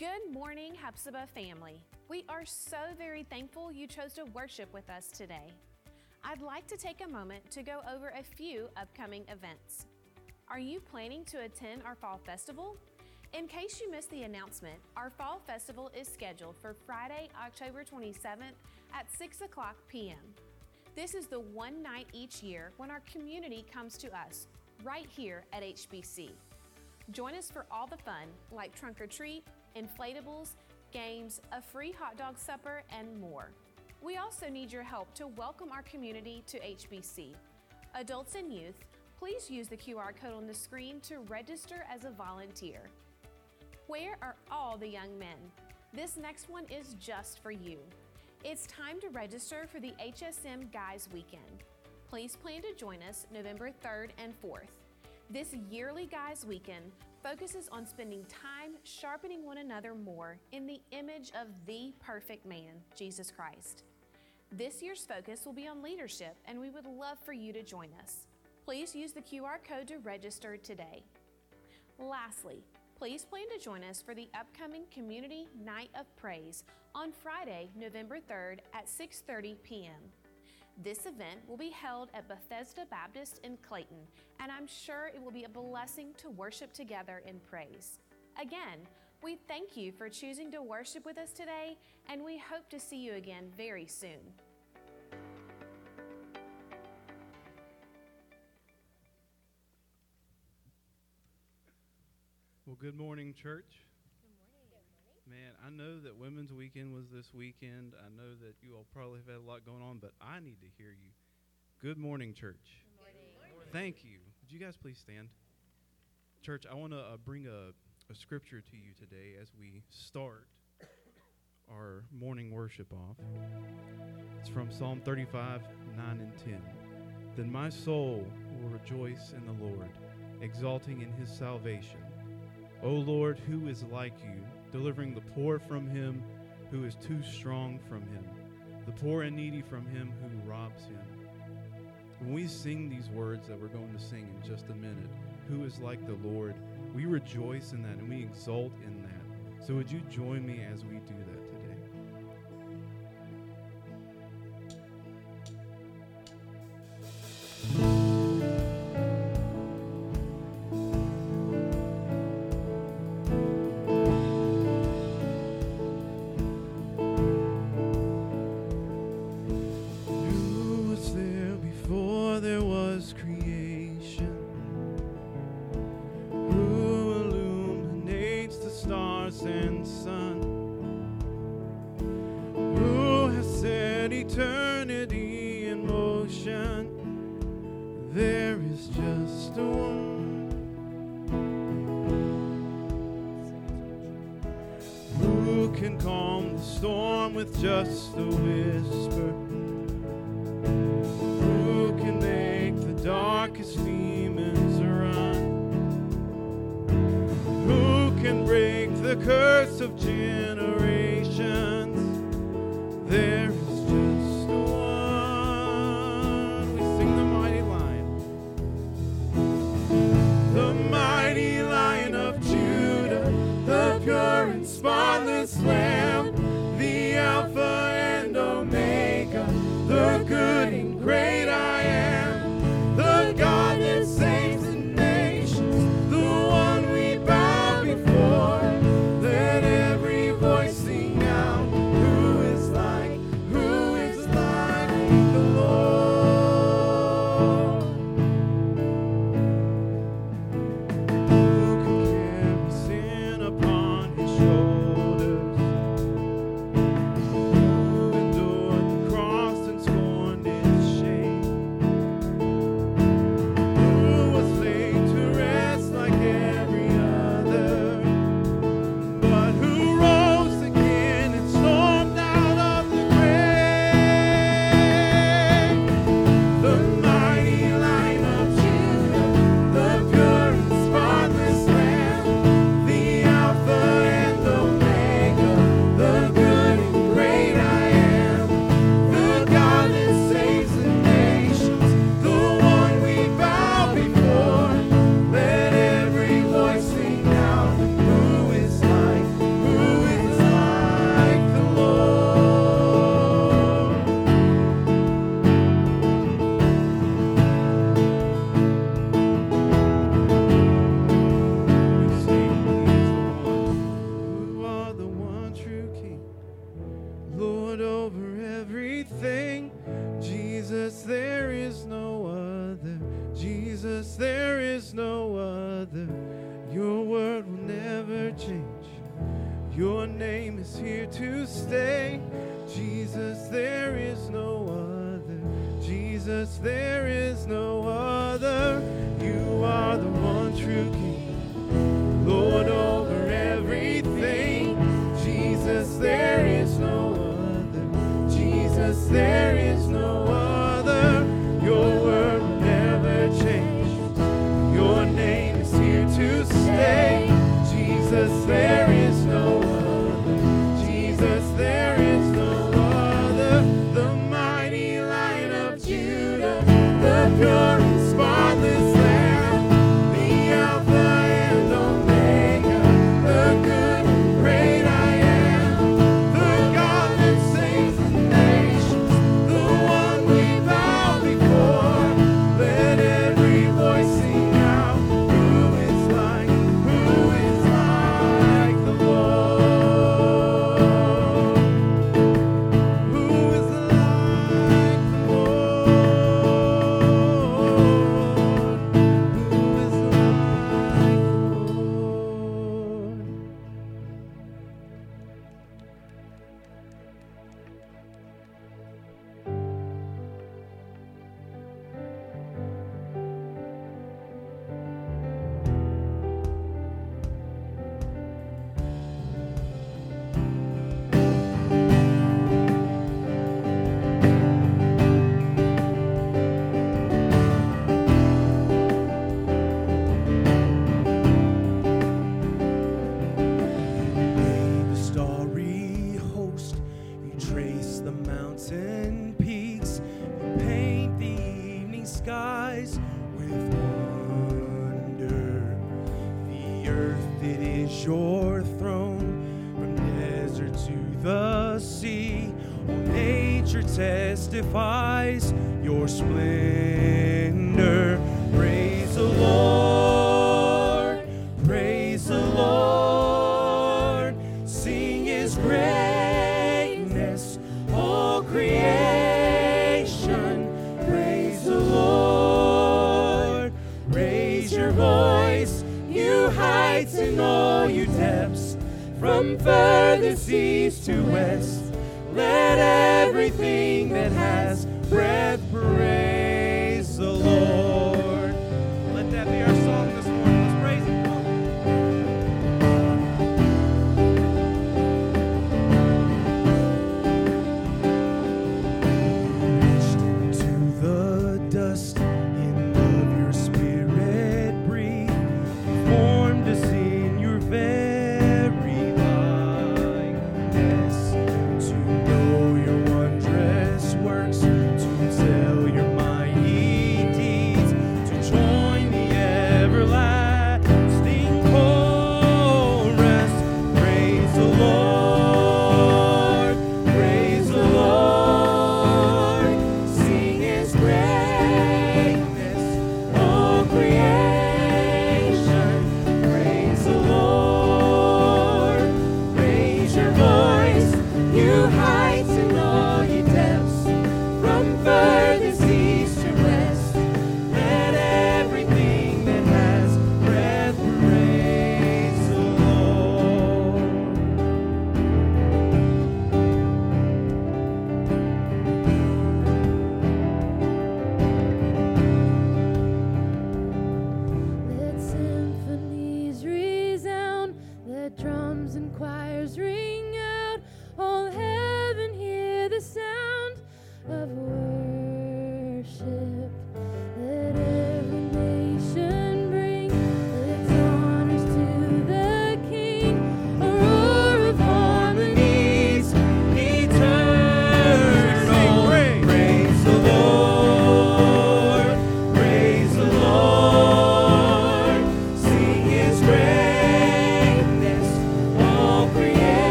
Good morning, Hephzibah family. We are so very thankful you chose to worship with us today. I'd like to take a moment to go over a few upcoming events. Are you planning to attend our Fall Festival? In case you missed the announcement, our Fall Festival is scheduled for Friday, October 27th at 6 o'clock p.m. This is the one night each year when our community comes to us, right here at HBC. Join us for all the fun, like trunk or treat, inflatables, games, a free hot dog supper, and more. We also need your help to welcome our community to HBC. Adults and youth, please use the QR code on the screen to register as a volunteer. Where are all the young men? This next one is just for you. It's time to register for the HSM Guys Weekend. Please plan to join us November 3rd and 4th. This yearly Guys Weekend focuses on spending time sharpening one another more in the image of the perfect man, Jesus Christ. This year's focus will be on leadership, and we would love for you to join us. Please use the QR code to register today. Lastly, please plan to join us for the upcoming Community Night of Praise on Friday, November 3rd at 6:30 p.m. This event will be held at Bethesda Baptist in Clayton, and I'm sure it will be a blessing to worship together in praise. Again, we thank you for choosing to worship with us today, and we hope to see you again very soon. Well, good morning, church. Man, I know that Women's Weekend was this weekend. I know that you all probably have had a lot going on, but I need to hear you. Good morning, church. Good morning. Thank you. Would you guys please stand? Church, I want to uh, bring a, a scripture to you today as we start our morning worship off. It's from Psalm 35, 9 and 10. Then my soul will rejoice in the Lord, exalting in his salvation. O Lord, who is like you, delivering the poor from him who is too strong from him, the poor and needy from him who robs him? When we sing these words that we're going to sing in just a minute, who is like the Lord, we rejoice in that and we exult in that. So would you join me as we do that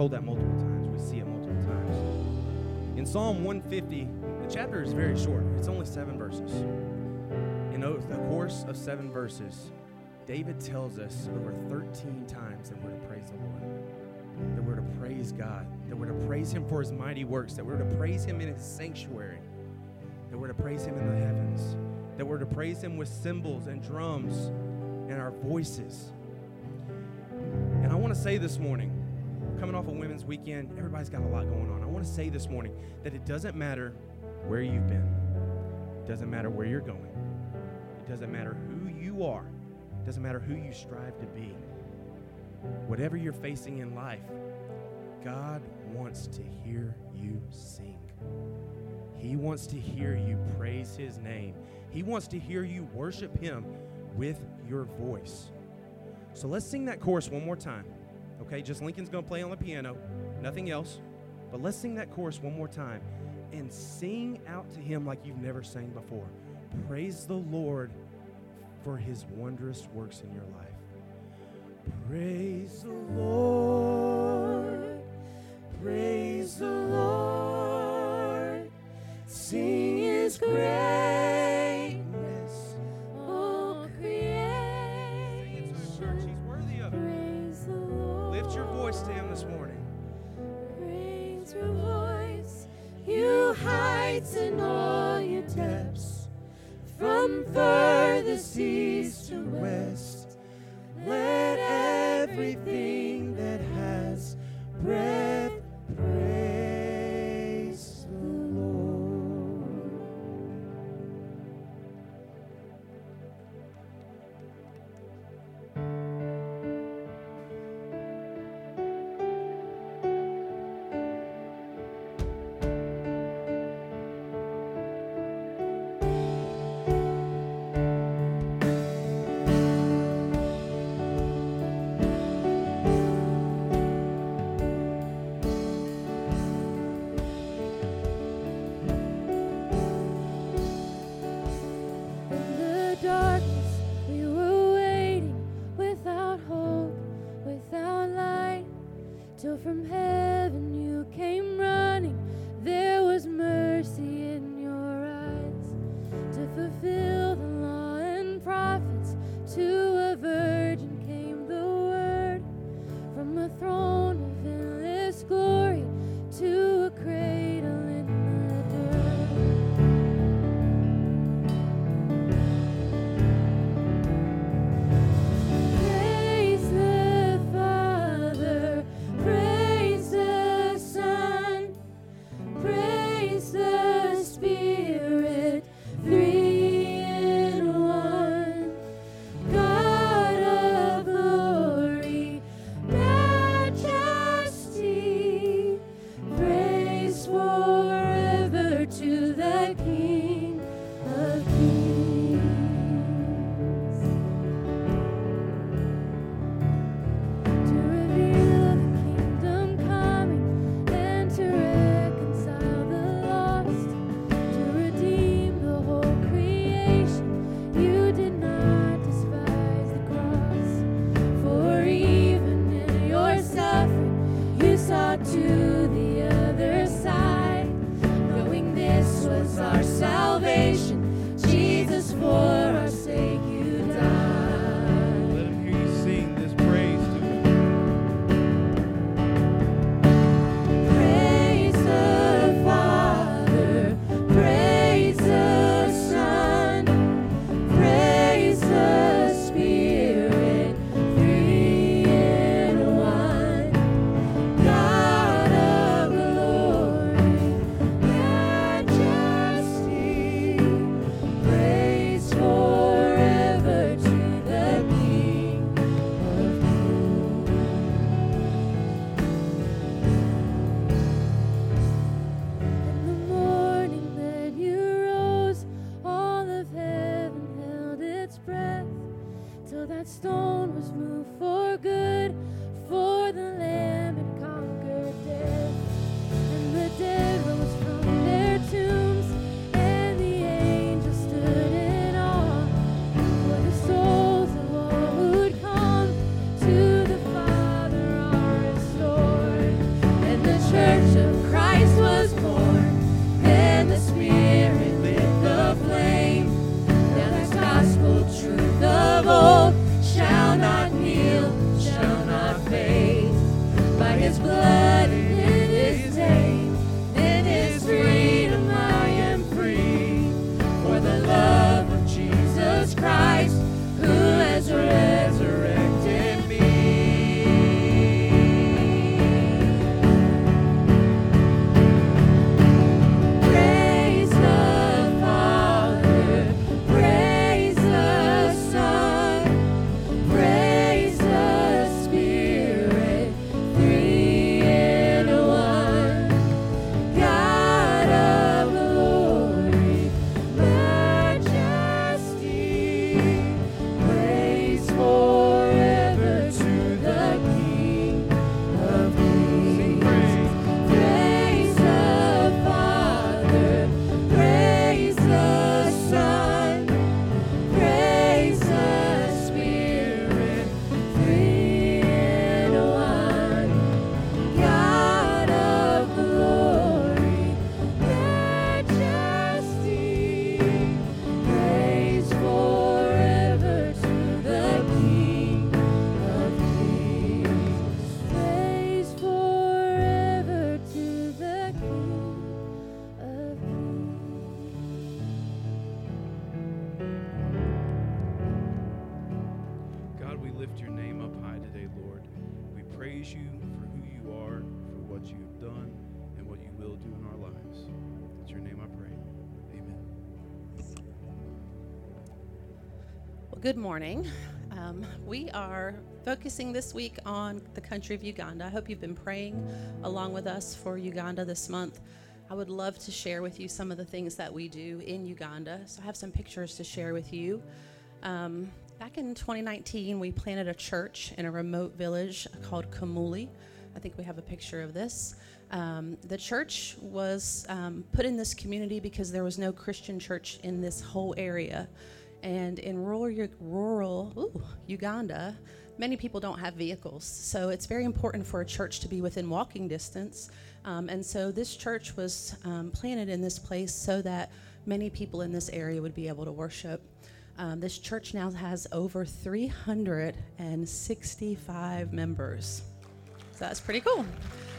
told that multiple times. We see it multiple times. In Psalm 150, the chapter is very short, it's only seven verses. In the course of seven verses, David tells us over 13 times that we're to praise the Lord, that we're to praise God, that we're to praise Him for His mighty works, that we're to praise Him in His sanctuary, that we're to praise Him in the heavens, that we're to praise Him with cymbals and drums and our voices. And I want to say this morning, coming off a women's weekend, everybody's got a lot going on. I want to say this morning that it doesn't matter where you've been, it doesn't matter where you're going, it doesn't matter who you are, it doesn't matter who you strive to be. Whatever you're facing in life, God wants to hear you sing. He wants to hear you praise His name. He wants to hear you worship Him with your voice. So let's sing that chorus one more time. Okay, just Lincoln's to play on the piano, nothing else. But let's sing that chorus one more time and sing out to Him like you've never sang before. Praise the Lord for His wondrous works in your life. Praise the Lord. Praise the Lord. Sing His greatness. And all you depths, from furthest east to west. Good morning. Um, we are focusing this week on the country of Uganda. I hope you've been praying along with us for Uganda this month. I would love to share with you some of the things that we do in Uganda. So I have some pictures to share with you. Um, back in 2019, we planted a church in a remote village called Kamuli. I think we have a picture of this. Um, the church was um, put in this community because there was no Christian church in this whole area. And in rural, rural ooh, Uganda, many people don't have vehicles. So it's very important for a church to be within walking distance. Um, and so this church was um, planted in this place so that many people in this area would be able to worship. Um, this church now has over 365 members. So that's pretty cool.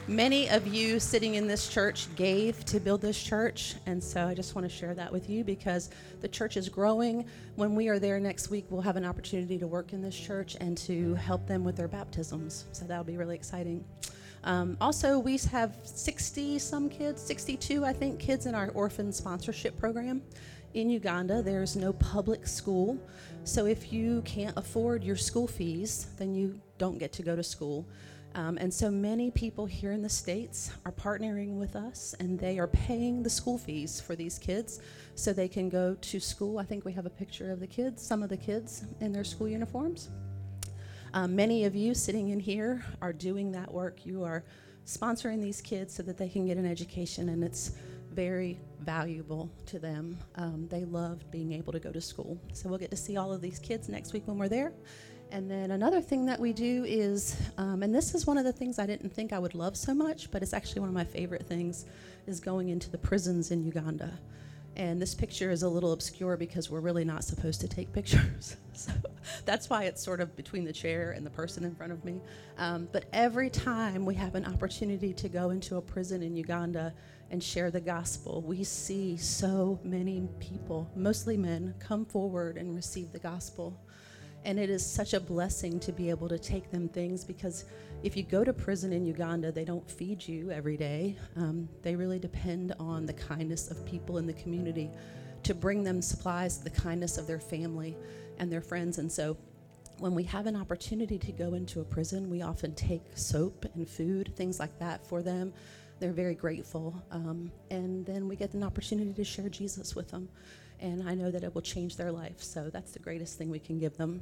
Many of you sitting in this church gave to build this church, and so I just want to share that with you because the church is growing. When we are there next week, we'll have an opportunity to work in this church and to help them with their baptisms. So that'll be really exciting. Um, also, we have 60 some kids, 62, I think, kids in our orphan sponsorship program. In Uganda, there's no public school. So if you can't afford your school fees, then you don't get to go to school. Um, and so many people here in the States are partnering with us and they are paying the school fees for these kids so they can go to school. I think we have a picture of the kids, some of the kids in their school uniforms. Um, many of you sitting in here are doing that work. You are sponsoring these kids so that they can get an education, and it's very valuable to them. Um, they love being able to go to school. So we'll get to see all of these kids next week when we're there. And then another thing that we do is, um, and this is one of the things I didn't think I would love so much, but it's actually one of my favorite things, is going into the prisons in Uganda. And this picture is a little obscure because we're really not supposed to take pictures. so that's why it's sort of between the chair and the person in front of me. Um, but every time we have an opportunity to go into a prison in Uganda and share the gospel, we see so many people, mostly men, come forward and receive the gospel. And it is such a blessing to be able to take them things because if you go to prison in Uganda, they don't feed you every day. Um, they really depend on the kindness of people in the community to bring them supplies, the kindness of their family and their friends. And so when we have an opportunity to go into a prison, we often take soap and food, things like that for them. They're very grateful. Um, and then we get an opportunity to share Jesus with them and I know that it will change their life. So that's the greatest thing we can give them.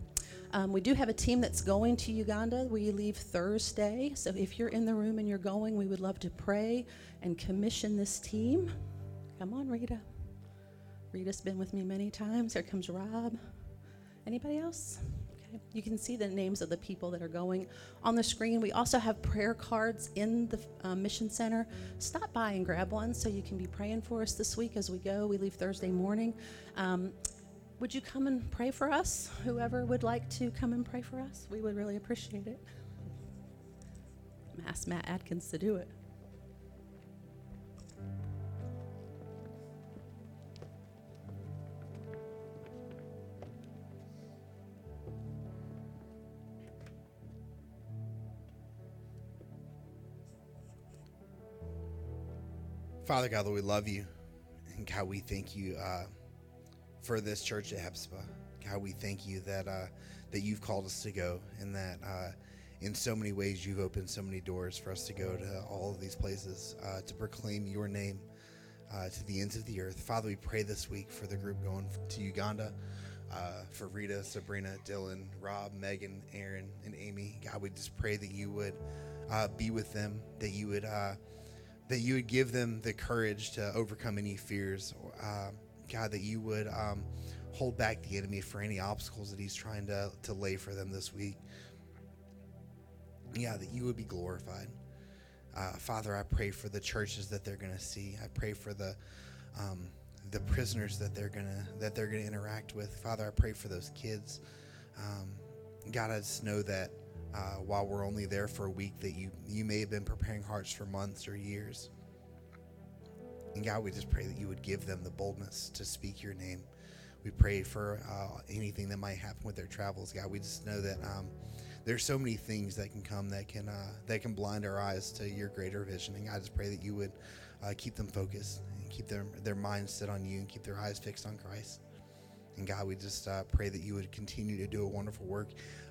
Um, we do have a team that's going to Uganda. We leave Thursday. So if you're in the room and you're going, we would love to pray and commission this team. Come on, Rita. Rita's been with me many times. Here comes Rob. Anybody else? You can see the names of the people that are going on the screen. We also have prayer cards in the uh, Mission Center. Stop by and grab one so you can be praying for us this week as we go. We leave Thursday morning. Um, would you come and pray for us? Whoever would like to come and pray for us, we would really appreciate it. Ask Matt Atkins to do it. Father God, Lord, we love you. And God, we thank you uh, for this church at Hephzibah. God, we thank you that uh, that you've called us to go and that uh, in so many ways you've opened so many doors for us to go to all of these places uh, to proclaim your name uh, to the ends of the earth. Father, we pray this week for the group going to Uganda. Uh, for Rita, Sabrina, Dylan, Rob, Megan, Aaron, and Amy. God, we just pray that you would be with them, that you would that you would give them the courage to overcome any fears. Uh, God, that you would um, hold back the enemy for any obstacles that he's trying to, to lay for them this week. Yeah, that you would be glorified. Uh, Father, I pray for the churches that they're going to see. I pray for the um, the prisoners that they're gonna that they're gonna interact with. Father, I pray for those kids. Um, God, I just know that uh, while we're only there for a week that you you may have been preparing hearts for months or years. And God, we just pray that you would give them the boldness to speak your name. We pray for uh, anything that might happen with their travels. God, we just know that um, there's so many things that can come that can uh, that can blind our eyes to your greater vision. And I just pray that you would uh, keep them focused and keep their their minds set on you and keep their eyes fixed on Christ. And God, we just uh, pray that you would continue to do a wonderful work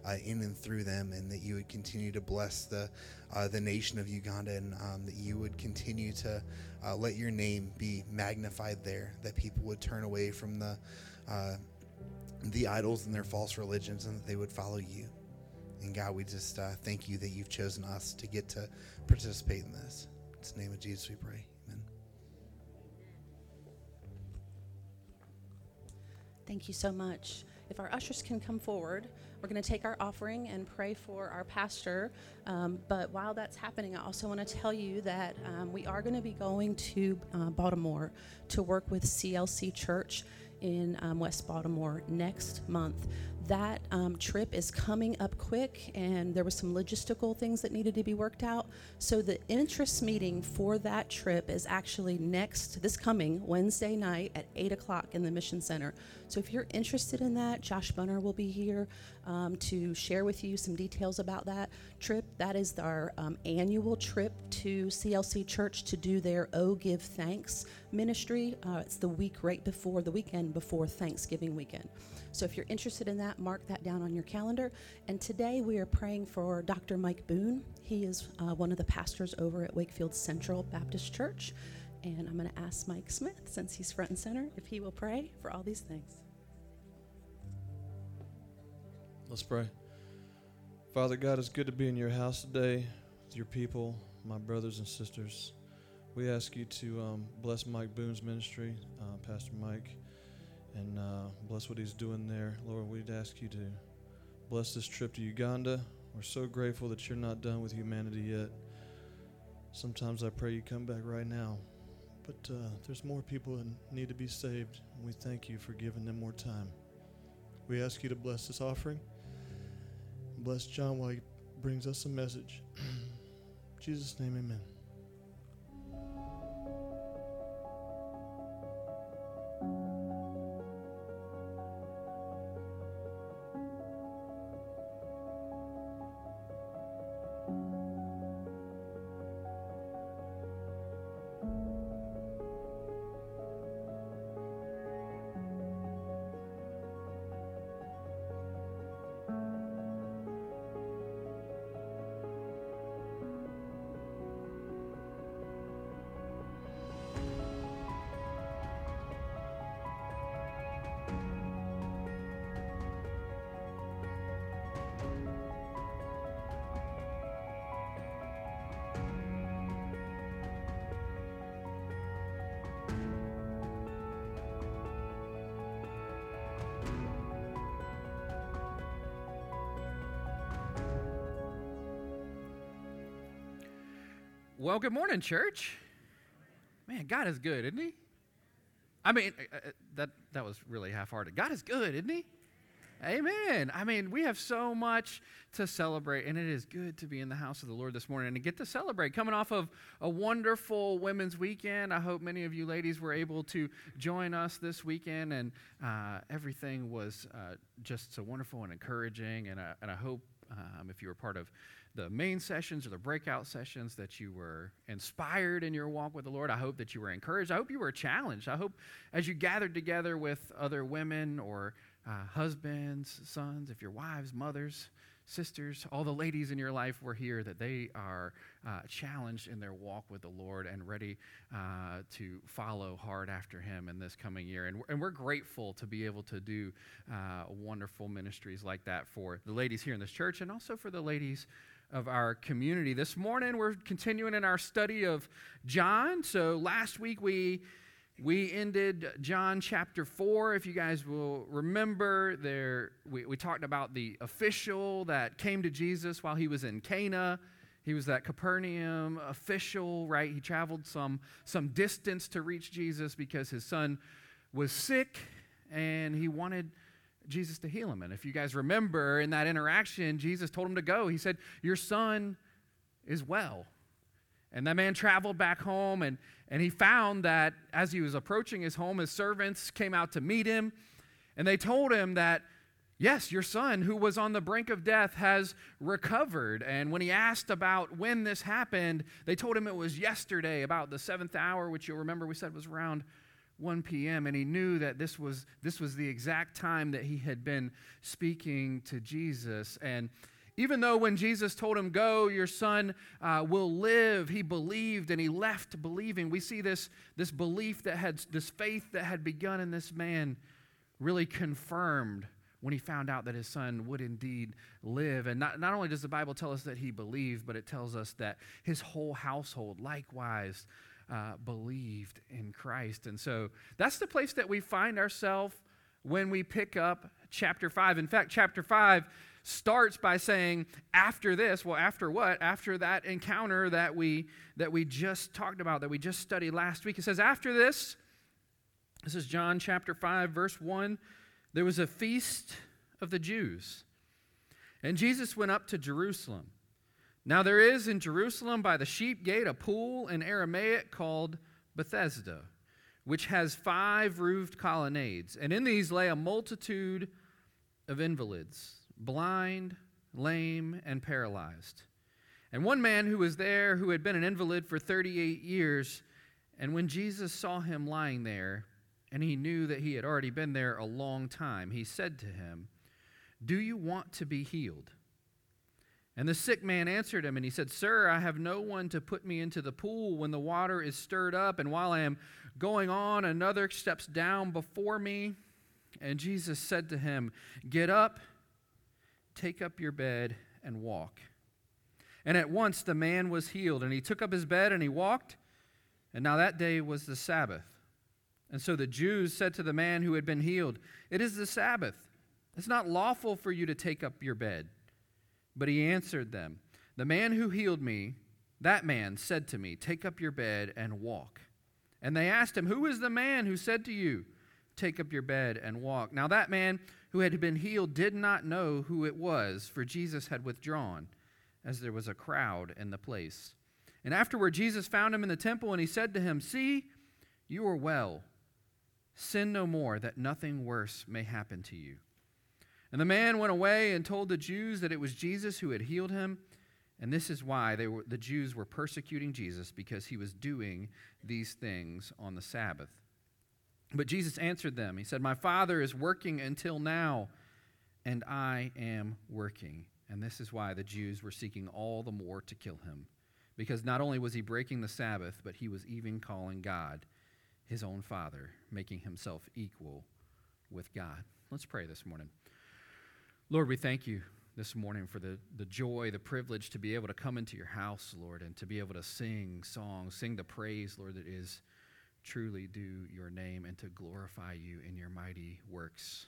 uh, in and through them, and that you would continue to bless the uh, the nation of Uganda, and um, that you would continue to uh, let your name be magnified there. That people would turn away from the uh, the idols and their false religions, and that they would follow you. And God, we just uh, thank you that you've chosen us to get to participate in this. In the name of Jesus, we pray. Amen. Thank you so much. If our ushers can come forward, we're going to take our offering and pray for our pastor. Um, but while that's happening, I also want to tell you that um, we are going to be going to uh, Baltimore to work with CLC Church in um, West Baltimore next month that um, trip is coming up quick and there were some logistical things that needed to be worked out. So the interest meeting for that trip is actually next this coming wednesday night at 8 o'clock in the mission center. So if you're interested in that josh bunner will be here um, to share with you some details about that trip. That is our um, annual trip to clc church to do their oh give thanks ministry. Uh, it's the week right before the weekend before thanksgiving weekend so if you're interested in that, mark that down on your calendar. And today we are praying for Dr. Mike Boone. He is uh, one of the pastors over at Wakefield Central Baptist Church. And I'm going to ask Mike Smith, since he's front and center, if he will pray for all these things. Let's pray. Father God, it's good to be in your house today with your people, my brothers and sisters. We ask you to um, bless Mike Boone's ministry, uh, Pastor Mike and uh, bless what he's doing there. Lord, we'd ask you to bless this trip to Uganda. We're so grateful that you're not done with humanity yet. Sometimes I pray you come back right now. But uh, there's more people that need to be saved, and we thank you for giving them more time. We ask you to bless this offering. Bless John while he brings us a message. Jesus' name, amen. Well, good morning, church. Man, God is good, isn't He? I mean, uh, uh, that that was really half-hearted. God is good, isn't He? Amen. I mean, we have so much to celebrate, and it is good to be in the house of the Lord this morning and to get to celebrate. Coming off of a wonderful women's weekend, I hope many of you ladies were able to join us this weekend, and uh, everything was uh, just so wonderful and encouraging. And, I, and I hope um, if you were part of the main sessions or the breakout sessions that you were inspired in your walk with the Lord. I hope that you were encouraged. I hope you were challenged. I hope as you gathered together with other women or uh, husbands, sons, if your wives, mothers, sisters, all the ladies in your life were here, that they are uh, challenged in their walk with the Lord and ready uh, to follow hard after Him in this coming year. And, and we're grateful to be able to do uh, wonderful ministries like that for the ladies here in this church and also for the ladies of our community. This morning, we're continuing in our study of John. So last week, we we ended John chapter 4. If you guys will remember, there we, we talked about the official that came to Jesus while he was in Cana. He was that Capernaum official, right? He traveled some, some distance to reach Jesus because his son was sick and he wanted Jesus to heal him. And if you guys remember in that interaction, Jesus told him to go. He said, Your son is well. And that man traveled back home, and, and he found that as he was approaching his home, his servants came out to meet him, and they told him that Yes, your son, who was on the brink of death, has recovered. And when he asked about when this happened, they told him it was yesterday, about the seventh hour, which you'll remember we said was around 1 p.m. And he knew that this was, this was the exact time that he had been speaking to Jesus. And even though when Jesus told him, Go, your son uh, will live, he believed and he left believing. We see this, this belief that had, this faith that had begun in this man really confirmed when he found out that his son would indeed live. And not, not only does the Bible tell us that he believed, but it tells us that his whole household likewise uh, believed in Christ. And so that's the place that we find ourselves when we pick up chapter 5. In fact, chapter 5 starts by saying after this well after what after that encounter that we that we just talked about that we just studied last week it says after this this is john chapter 5 verse 1 there was a feast of the Jews. And Jesus went up to Jerusalem. Now there is in Jerusalem by the sheep gate a pool in Aramaic called Bethesda, which has five roofed colonnades. And in these lay a multitude of invalids, blind, lame, and paralyzed. And one man who was there who had been an invalid for 38 years, and when Jesus saw him lying there, and he knew that he had already been there a long time, he said to him, Do you want to be healed? And the sick man answered him, and he said, Sir, I have no one to put me into the pool when the water is stirred up, and while I am going on, another steps down before me. And Jesus said to him, Get up, take up your bed, and walk. And at once the man was healed, and he took up his bed and he walked. And now that day was the Sabbath. And so the Jews said to the man who had been healed, It is the Sabbath. It's not lawful for you to take up your bed. But he answered them, The man who healed me, that man said to me, Take up your bed and walk. And they asked him, Who is the man who said to you, Take up your bed and walk? Now that man who had been healed did not know who it was, for Jesus had withdrawn, as there was a crowd in the place. And afterward, Jesus found him in the temple, and he said to him, See, you are well. Sin no more, that nothing worse may happen to you. And the man went away and told the Jews that it was Jesus who had healed him. And this is why they were, the Jews were persecuting Jesus, because he was doing these things on the Sabbath. But Jesus answered them. He said, My Father is working until now, and I am working. And this is why the Jews were seeking all the more to kill him, because not only was he breaking the Sabbath, but he was even calling God his own Father, making himself equal with God. Let's pray this morning. Lord, we thank you this morning for the, the joy, the privilege to be able to come into your house, Lord, and to be able to sing songs, sing the praise, Lord, that is truly due your name and to glorify you in your mighty works.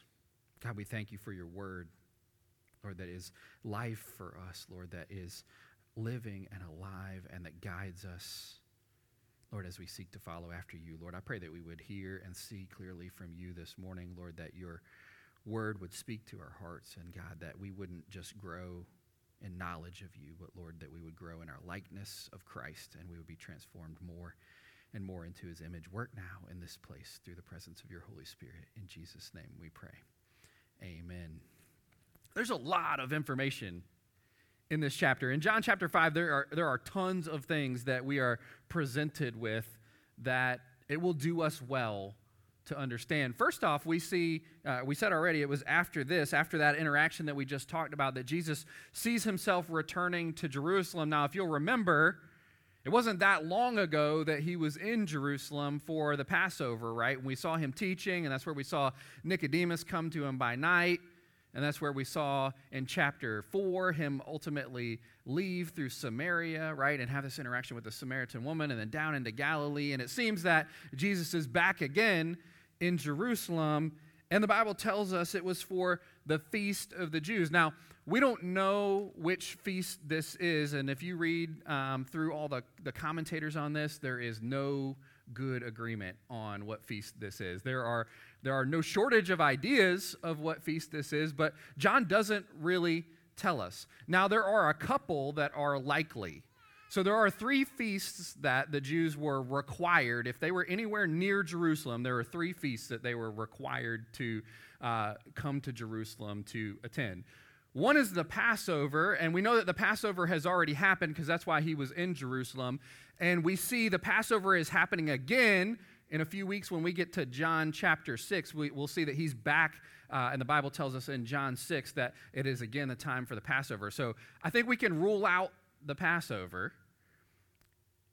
God, we thank you for your word, Lord, that is life for us, Lord, that is living and alive and that guides us. Lord, as we seek to follow after you, Lord, I pray that we would hear and see clearly from you this morning, Lord, that your word would speak to our hearts, and God, that we wouldn't just grow in knowledge of you, but Lord, that we would grow in our likeness of Christ and we would be transformed more and more into his image. Work now in this place through the presence of your Holy Spirit. In Jesus' name we pray. Amen. There's a lot of information in this chapter. In John chapter 5, there are, there are tons of things that we are presented with that it will do us well to understand. First off, we see, uh, we said already, it was after this, after that interaction that we just talked about, that Jesus sees himself returning to Jerusalem. Now, if you'll remember, it wasn't that long ago that he was in Jerusalem for the Passover, right? And we saw him teaching, and that's where we saw Nicodemus come to him by night. And that's where we saw in chapter 4 him ultimately leave through Samaria, right, and have this interaction with the Samaritan woman and then down into Galilee. And it seems that Jesus is back again in Jerusalem. And the Bible tells us it was for the feast of the Jews. Now, we don't know which feast this is. And if you read um, through all the, the commentators on this, there is no good agreement on what feast this is. There are there are no shortage of ideas of what feast this is, but John doesn't really tell us. Now, there are a couple that are likely. So there are three feasts that the Jews were required. If they were anywhere near Jerusalem, there were three feasts that they were required to uh, come to Jerusalem to attend. One is the Passover, and we know that the Passover has already happened because that's why he was in Jerusalem. And we see the Passover is happening again in a few weeks when we get to John chapter 6. We, will see that he's back, uh, and the Bible tells us in John 6 that it is again the time for the Passover. So I think we can rule out the Passover.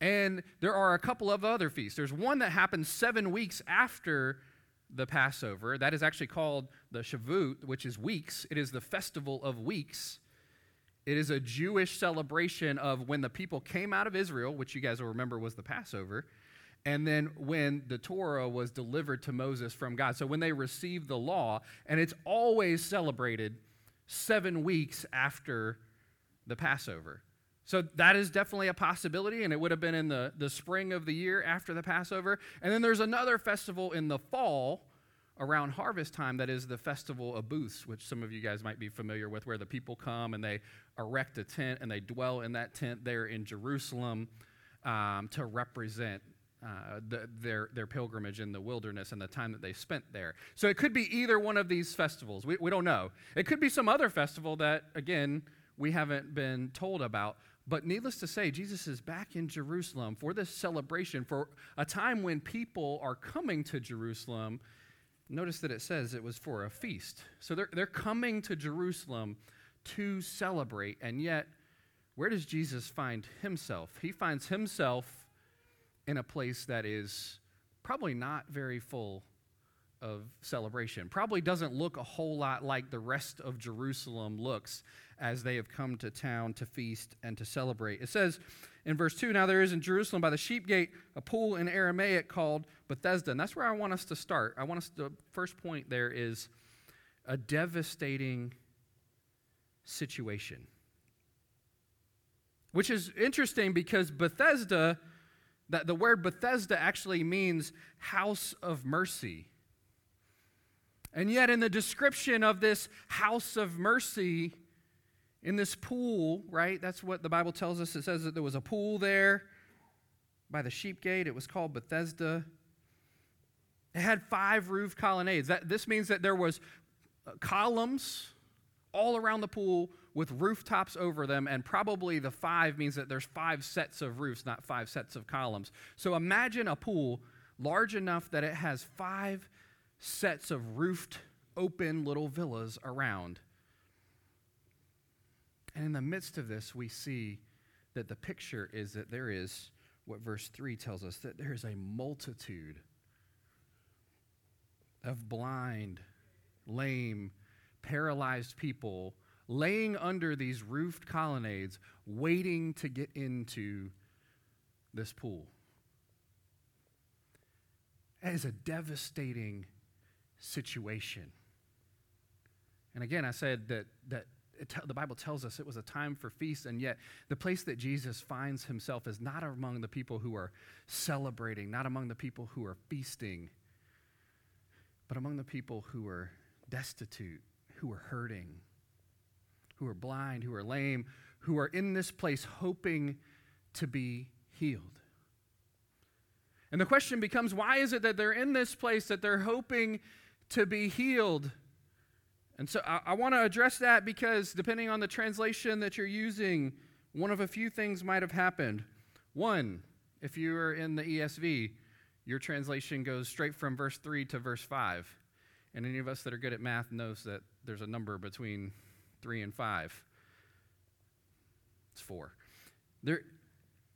And there are a couple of other feasts. There's one that happens seven weeks after the Passover. That is actually called the Shavuot, which is weeks. It is the festival of weeks. It is a Jewish celebration of when the people came out of Israel, which you guys will remember was the Passover, and then when the Torah was delivered to Moses from God. So when they received the law, and it's always celebrated seven weeks after the Passover. So that is definitely a possibility, and it would have been in the, the spring of the year after the Passover. And then there's another festival in the fall around harvest time that is the festival of booths, which some of you guys might be familiar with, where the people come and they erect a tent and they dwell in that tent there in Jerusalem um, to represent uh, the, their, their pilgrimage in the wilderness and the time that they spent there. So it could be either one of these festivals. We, we don't know. It could be some other festival that, again, we haven't been told about. But needless to say, Jesus is back in Jerusalem for this celebration, for a time when people are coming to Jerusalem. Notice that it says it was for a feast. So they're, they're coming to Jerusalem to celebrate. And yet, where does Jesus find himself? He finds himself in a place that is probably not very full of celebration. Probably doesn't look a whole lot like the rest of Jerusalem looks as they have come to town to feast and to celebrate. It says in verse 2 Now there is in Jerusalem by the sheep gate a pool in Aramaic called Bethesda. And that's where I want us to start. I want us to, the first point there is a devastating situation. Which is interesting because Bethesda, that the word Bethesda actually means house of mercy. And yet, in the description of this house of mercy, in this pool, right? That's what the Bible tells us. It says that there was a pool there by the sheep gate. It was called Bethesda. It had five roof colonnades. That, this means that there was uh, columns all around the pool with rooftops over them, and probably the five means that there's five sets of roofs, not five sets of columns. So imagine a pool large enough that it has five sets of roofed, open little villas around. And in the midst of this, we see that the picture is that there is what verse 3 tells us that there is a multitude of blind, lame, paralyzed people laying under these roofed colonnades, waiting to get into this pool. It is a devastating situation. And again, I said that, that the Bible tells us it was a time for feasts, and yet the place that Jesus finds himself is not among the people who are celebrating, not among the people who are feasting, but among the people who are destitute, who are hurting, who are blind, who are lame, who are in this place hoping to be healed. And the question becomes why is it that they're in this place, that they're hoping to be healed? And so I, I want to address that because depending on the translation that you're using, one of a few things might have happened. One, if you are in the ESV, your translation goes straight from verse 3 to verse 5. And any of us that are good at math knows that there's a number between 3 and 5. It's 4. There,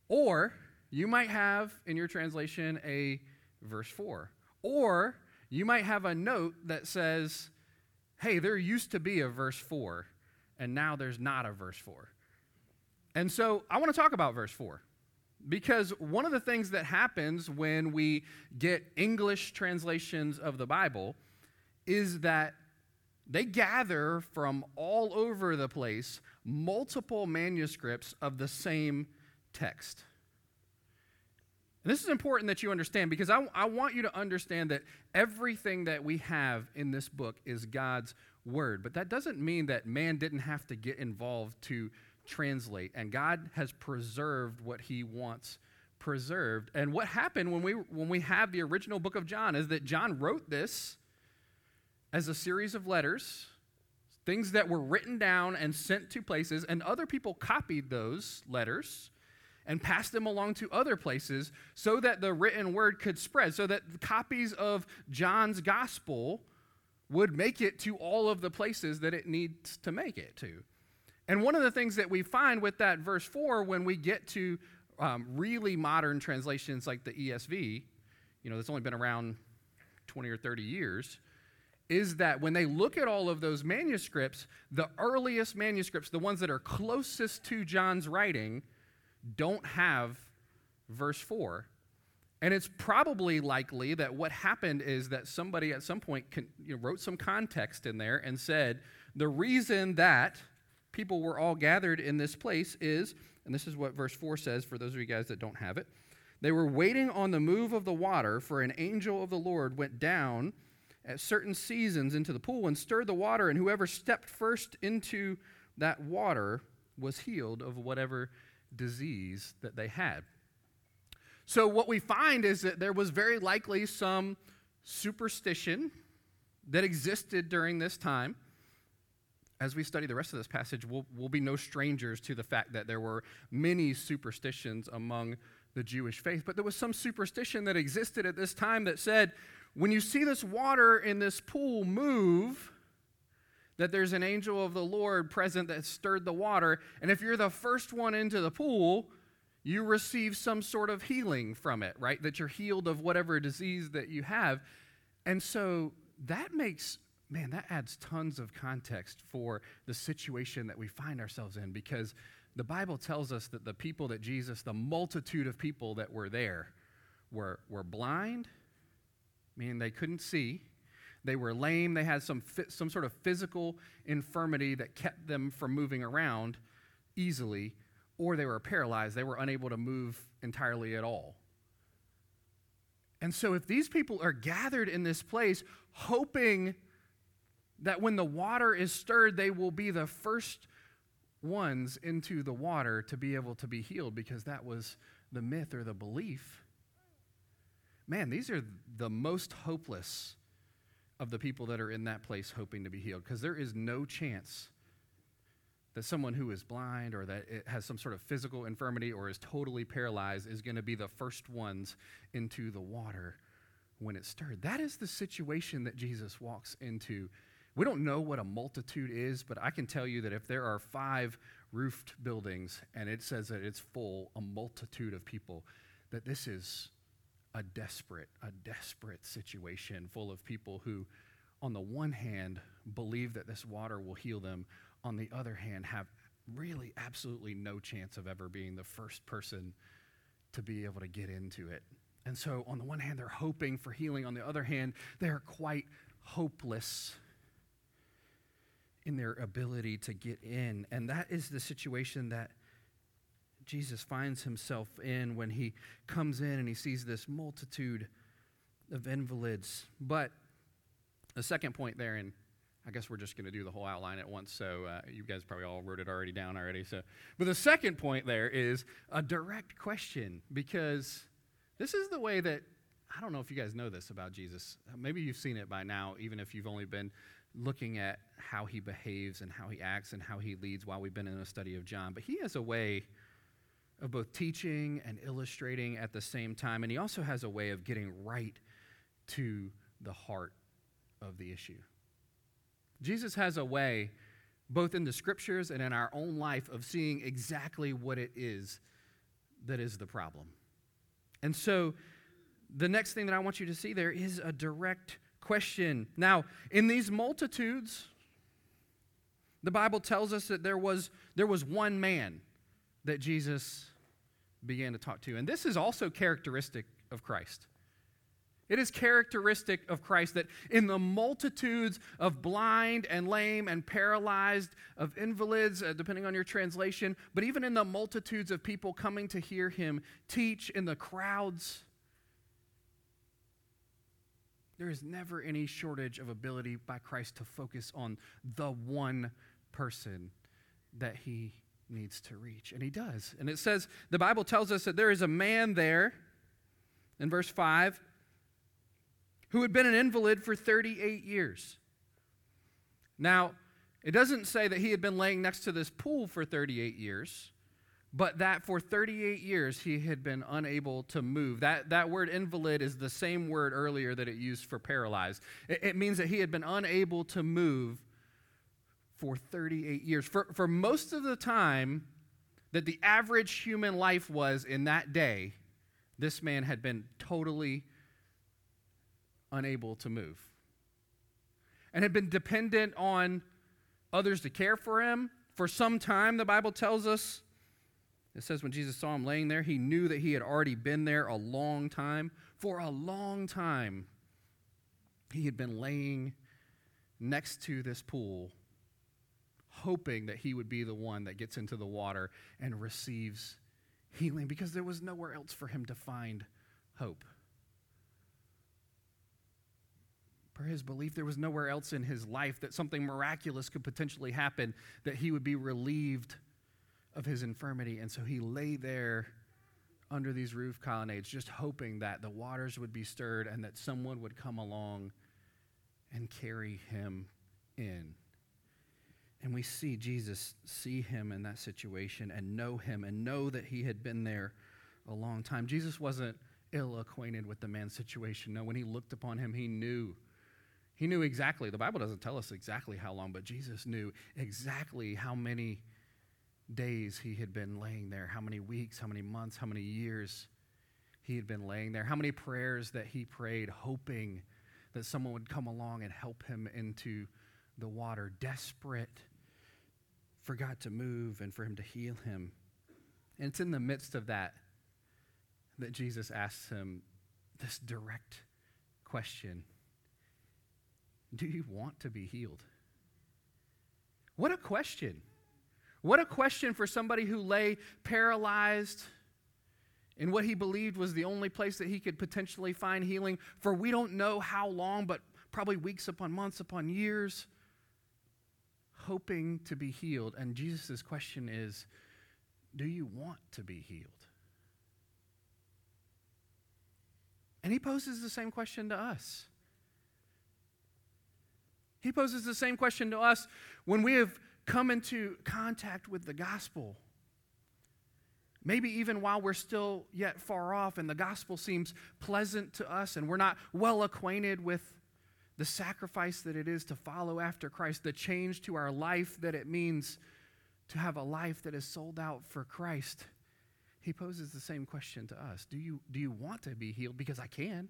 or you might have in your translation a verse 4. Or you might have a note that says hey, there used to be a verse 4, and now there's not a verse 4. And so I want to talk about verse 4 because one of the things that happens when we get English translations of the Bible is that they gather from all over the place multiple manuscripts of the same text. And this is important that you understand because I, I want you to understand that everything that we have in this book is God's word. But that doesn't mean that man didn't have to get involved to translate, and God has preserved what He wants preserved. And what happened when we when we have the original book of John is that John wrote this as a series of letters, things that were written down and sent to places, and other people copied those letters and pass them along to other places so that the written word could spread, so that copies of John's gospel would make it to all of the places that it needs to make it to. And one of the things that we find with that verse 4 when we get to um, really modern translations like the ESV, you know, that's only been around 20 or 30 years, is that when they look at all of those manuscripts, the earliest manuscripts, the ones that are closest to John's writing, don't have verse 4. And it's probably likely that what happened is that somebody at some point con- you know, wrote some context in there and said, the reason that people were all gathered in this place is, and this is what verse 4 says for those of you guys that don't have it. They were waiting on the move of the water, for an angel of the Lord went down at certain seasons into the pool and stirred the water, and whoever stepped first into that water was healed of whatever disease that they had. So, what we find is that there was very likely some superstition that existed during this time. As we study the rest of this passage, we'll, we'll be no strangers to the fact that there were many superstitions among the Jewish faith. But there was some superstition that existed at this time that said, when you see this water in this pool move, that there's an angel of the Lord present that stirred the water. And if you're the first one into the pool, you receive some sort of healing from it, right? That you're healed of whatever disease that you have. And so that makes, man, that adds tons of context for the situation that we find ourselves in because the Bible tells us that the people that Jesus, the multitude of people that were there, were, were blind, meaning they couldn't see. They were lame. They had some, some sort of physical infirmity that kept them from moving around easily or they were paralyzed. They were unable to move entirely at all. And so, if these people are gathered in this place, hoping that when the water is stirred, they will be the first ones into the water to be able to be healed, because that was the myth or the belief. Man, these are the most hopeless of the people that are in that place hoping to be healed, because there is no chance that someone who is blind or that has some sort of physical infirmity or is totally paralyzed is going to be the first ones into the water when it's stirred. That is the situation that Jesus walks into. We don't know what a multitude is, but I can tell you that if there are five roofed buildings and it says that it's full, a multitude of people, that this is a desperate, a desperate situation full of people who, on the one hand, believe that this water will heal them, on the other hand, have really absolutely no chance of ever being the first person to be able to get into it. And so, on the one hand, they're hoping for healing. On the other hand, they're quite hopeless in their ability to get in. And that is the situation that Jesus finds himself in when he comes in and he sees this multitude of invalids. But the second point there and I guess we're just going to do the whole outline at once. So uh, you guys probably all wrote it already down already. So, but the second point there is a direct question because this is the way that I don't know if you guys know this about Jesus. Maybe you've seen it by now, even if you've only been looking at how he behaves and how he acts and how he leads while we've been in a study of John. But he has a way of both teaching and illustrating at the same time, and he also has a way of getting right to the heart of the issue. Jesus has a way, both in the scriptures and in our own life, of seeing exactly what it is that is the problem. And so, the next thing that I want you to see there is a direct question. Now, in these multitudes, the Bible tells us that there was, there was one man that Jesus began to talk to. And this is also characteristic of Christ. It is characteristic of Christ that in the multitudes of blind and lame and paralyzed, of invalids, uh, depending on your translation, but even in the multitudes of people coming to hear him teach in the crowds, there is never any shortage of ability by Christ to focus on the one person that he needs to reach. And he does. And it says, the Bible tells us that there is a man there in verse 5 who had been an invalid for 38 years. Now, it doesn't say that he had been laying next to this pool for 38 years, but that for 38 years he had been unable to move. That, that word invalid is the same word earlier that it used for paralyzed. It, it means that he had been unable to move for 38 years. For, for most of the time that the average human life was in that day, this man had been totally unable to move and had been dependent on others to care for him. For some time, the Bible tells us, it says when Jesus saw him laying there, he knew that he had already been there a long time. For a long time, he had been laying next to this pool, hoping that he would be the one that gets into the water and receives healing because there was nowhere else for him to find hope. Per his belief, there was nowhere else in his life that something miraculous could potentially happen, that he would be relieved of his infirmity. And so he lay there under these roof colonnades, just hoping that the waters would be stirred and that someone would come along and carry him in. And we see Jesus see him in that situation and know him and know that he had been there a long time. Jesus wasn't ill acquainted with the man's situation. No, when he looked upon him, he knew. He knew exactly. The Bible doesn't tell us exactly how long, but Jesus knew exactly how many days he had been laying there, how many weeks, how many months, how many years he had been laying there, how many prayers that he prayed, hoping that someone would come along and help him into the water, desperate for God to move and for him to heal him. And it's in the midst of that that Jesus asks him this direct question Do you want to be healed? What a question. What a question for somebody who lay paralyzed in what he believed was the only place that he could potentially find healing for we don't know how long, but probably weeks upon months upon years hoping to be healed. And Jesus' question is Do you want to be healed? And he poses the same question to us. He poses the same question to us when we have come into contact with the gospel. Maybe even while we're still yet far off and the gospel seems pleasant to us and we're not well acquainted with the sacrifice that it is to follow after Christ, the change to our life that it means to have a life that is sold out for Christ, he poses the same question to us Do you, do you want to be healed? Because I can.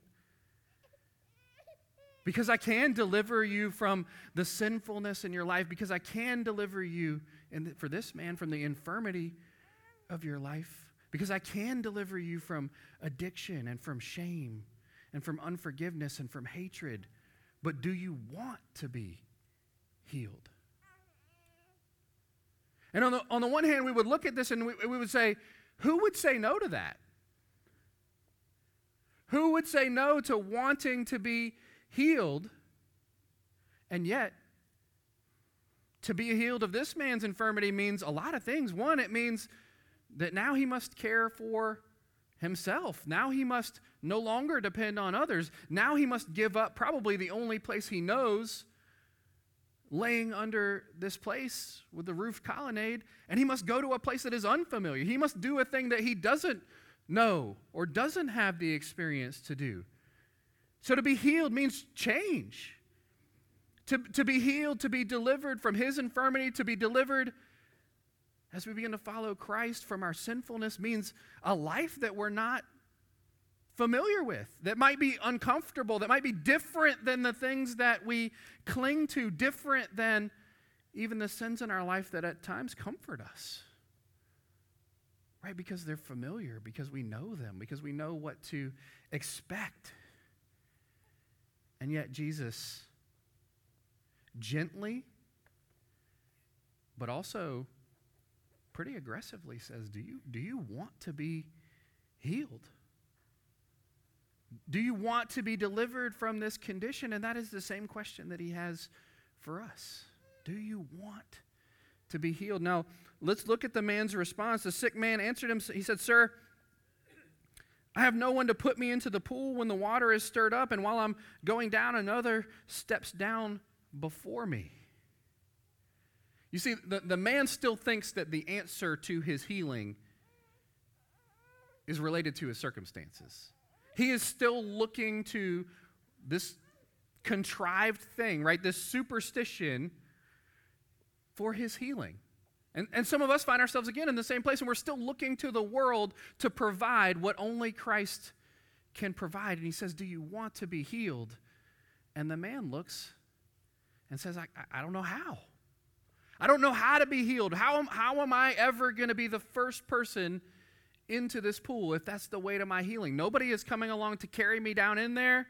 Because I can deliver you from the sinfulness in your life, because I can deliver you, and for this man, from the infirmity of your life, because I can deliver you from addiction and from shame and from unforgiveness and from hatred but do you want to be healed? And on the, on the one hand, we would look at this and we, we would say, who would say no to that? Who would say no to wanting to be healed? And yet, to be healed of this man's infirmity means a lot of things. One, it means that now he must care for himself. Now he must no longer depend on others. Now he must give up probably the only place he knows, laying under this place with the roof colonnade, and he must go to a place that is unfamiliar. He must do a thing that he doesn't know or doesn't have the experience to do. So to be healed means change. To, to be healed, to be delivered from his infirmity, to be delivered as we begin to follow Christ from our sinfulness means a life that we're not familiar with, that might be uncomfortable, that might be different than the things that we cling to, different than even the sins in our life that at times comfort us. Right? Because they're familiar, because we know them, because we know what to expect. And yet, Jesus gently, but also pretty aggressively says, Do you, do you want to be healed? Do you want to be delivered from this condition? And that is the same question that he has for us. Do you want to be healed? Now, let's look at the man's response. The sick man answered him. He said, Sir, I have no one to put me into the pool when the water is stirred up, and while I'm going down, another steps down before me. You see, the, the man still thinks that the answer to his healing is related to his circumstances. He is still looking to this contrived thing, right? This superstition for his healing. And, and some of us find ourselves again in the same place, and we're still looking to the world to provide what only Christ can provide. And he says, Do you want to be healed? And the man looks and says, I, I don't know how. I don't know how to be healed. How am, how am I ever going to be the first person into this pool if that's the way to my healing? Nobody is coming along to carry me down in there.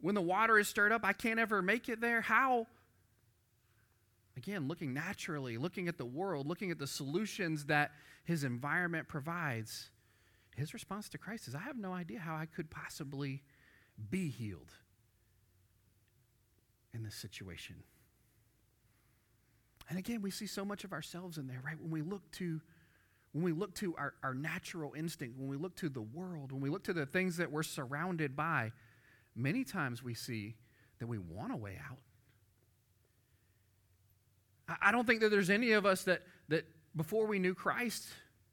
When the water is stirred up, I can't ever make it there. How? Again, looking naturally, looking at the world, looking at the solutions that his environment provides, his response to Christ is I have no idea how I could possibly be healed in this situation. And again, we see so much of ourselves in there, right? When we look to when we look to our, our natural instinct, when we look to the world, when we look to the things that we're surrounded by, many times we see that we want a way out. I don't think that there's any of us that, that before we knew Christ,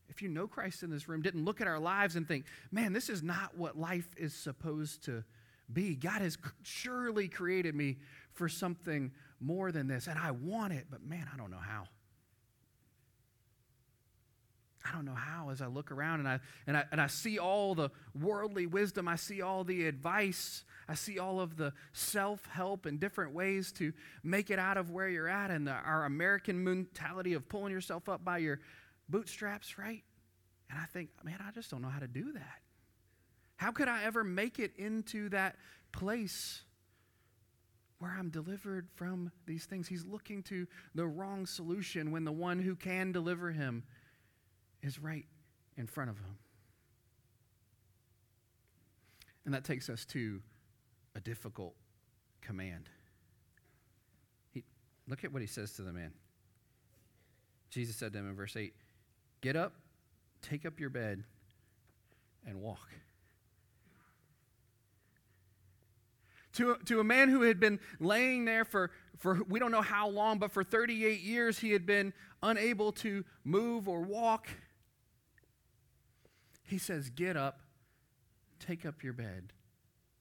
if you know Christ in this room, didn't look at our lives and think, man, this is not what life is supposed to be. God has surely created me for something more than this, and I want it, but man, I don't know how. I don't know how as I look around and I, and, I, and I see all the worldly wisdom, I see all the advice, I see all of the self help and different ways to make it out of where you're at, and the, our American mentality of pulling yourself up by your bootstraps, right? And I think, man, I just don't know how to do that. How could I ever make it into that place where I'm delivered from these things? He's looking to the wrong solution when the one who can deliver him is right in front of him. And that takes us to a difficult command. He, look at what he says to the man. Jesus said to him in verse 8 Get up, take up your bed, and walk. To, to a man who had been laying there for, for we don't know how long, but for 38 years he had been unable to move or walk. He says, Get up, take up your bed,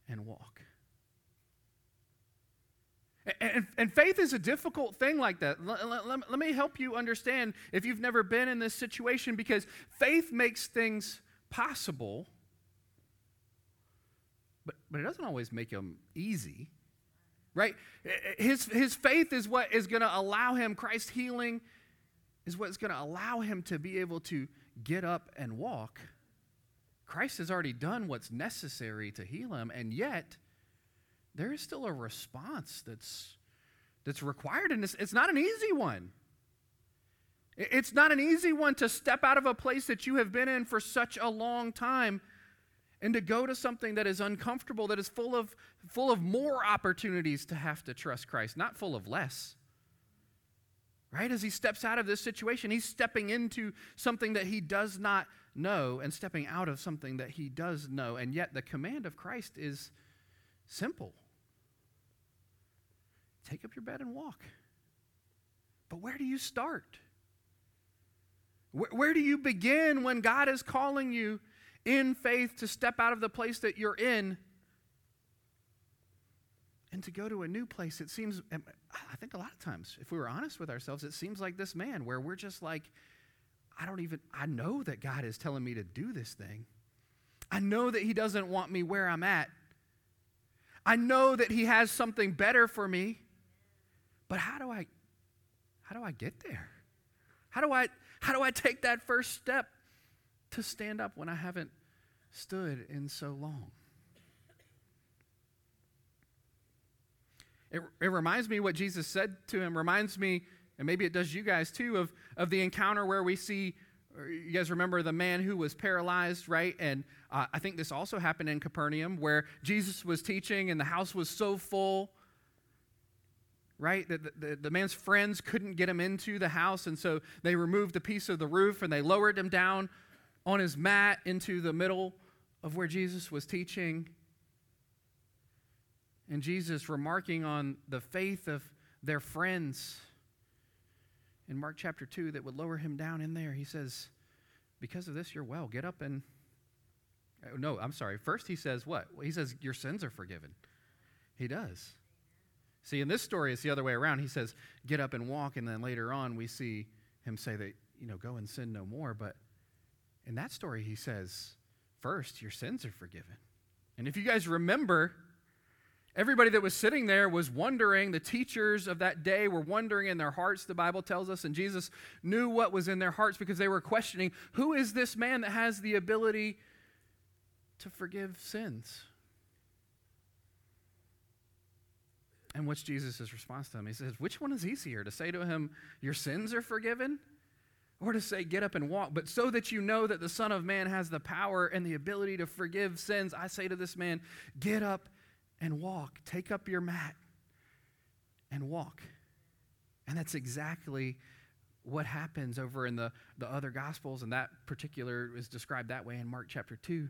and walk. And, and, faith is a difficult thing like that. Let, let, let, me help you understand if you've never been in this situation because faith makes things possible, but, but it doesn't always make them easy, right? His, his faith is what is going to allow him, Christ's healing is what's going to allow him to be able to get up and walk. Christ has already done what's necessary to heal him, and yet, there is still a response that's, that's required, and it's, it's not an easy one. It's not an easy one to step out of a place that you have been in for such a long time and to go to something that is uncomfortable, that is full of, full of more opportunities to have to trust Christ, not full of less. Right? As he steps out of this situation, he's stepping into something that he does not know and stepping out of something that he does know. And yet, the command of Christ is simple take up your bed and walk. But where do you start? Where, where, do you begin when God is calling you in faith to step out of the place that you're in and to go to a new place? It seems, I think a lot of times, if we were honest with ourselves, it seems like this man where we're just like, I don't even, I know that God is telling me to do this thing. I know that He doesn't want me where I'm at. I know that He has something better for me. But how do I how do I get there? How do I how do I take that first step to stand up when I haven't stood in so long? It, it reminds me what Jesus said to him, reminds me, and maybe it does you guys too, of, of the encounter where we see, you guys remember the man who was paralyzed, right? And uh, I think this also happened in Capernaum where Jesus was teaching and the house was so full right? The, the, the, man's friends couldn't get him into the house, and so they removed a piece of the roof and they lowered him down on his mat into the middle of where Jesus was teaching. And Jesus remarking on the faith of their friends in Mark chapter 2 that would lower him down in there. He says, Because of this, you're well. Get up and. Uh, no, I'm sorry. First, he says, What? He says, Your sins are forgiven. He does. See, in this story, it's the other way around. He says, Get up and walk. And then later on, we see him say that, you know, go and sin no more. But in that story, he says, First, your sins are forgiven. And if you guys remember, Everybody that was sitting there was wondering. The teachers of that day were wondering in their hearts, the Bible tells us, and Jesus knew what was in their hearts because they were questioning who is this man that has the ability to forgive sins? And what's Jesus' response to them? He says, Which one is easier, to say to him, Your sins are forgiven? Or to say, Get up and walk. But so that you know that the Son of Man has the power and the ability to forgive sins, I say to this man, Get up and walk. Take up your mat and walk. And that's exactly what happens over in the, the other gospels, and that particular is described that way in Mark chapter 2,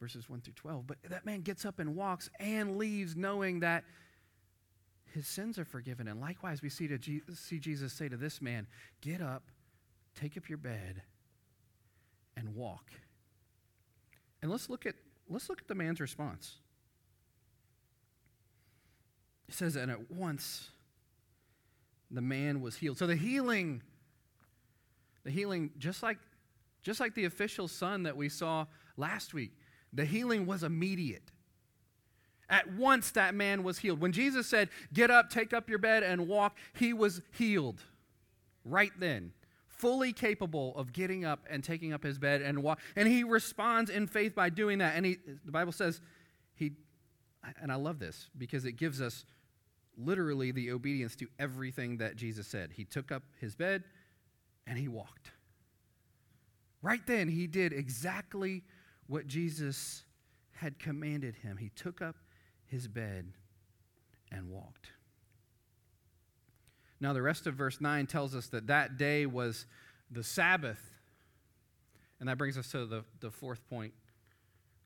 verses 1 through 12. But that man gets up and walks and leaves knowing that his sins are forgiven. And likewise, we see, to Je- see Jesus say to this man, Get up, take up your bed, and walk. And let's look at, let's look at the man's response. It says, and at once the man was healed. So the healing, the healing, just like just like the official son that we saw last week, the healing was immediate. At once that man was healed. When Jesus said, Get up, take up your bed, and walk, he was healed right then, fully capable of getting up and taking up his bed and walk. And he responds in faith by doing that. And he, the Bible says, he, and I love this because it gives us literally the obedience to everything that Jesus said. He took up his bed and he walked. Right then, he did exactly what Jesus had commanded him. He took up his bed and walked. Now, the rest of verse 9 tells us that that day was the Sabbath. And that brings us to the, the fourth point,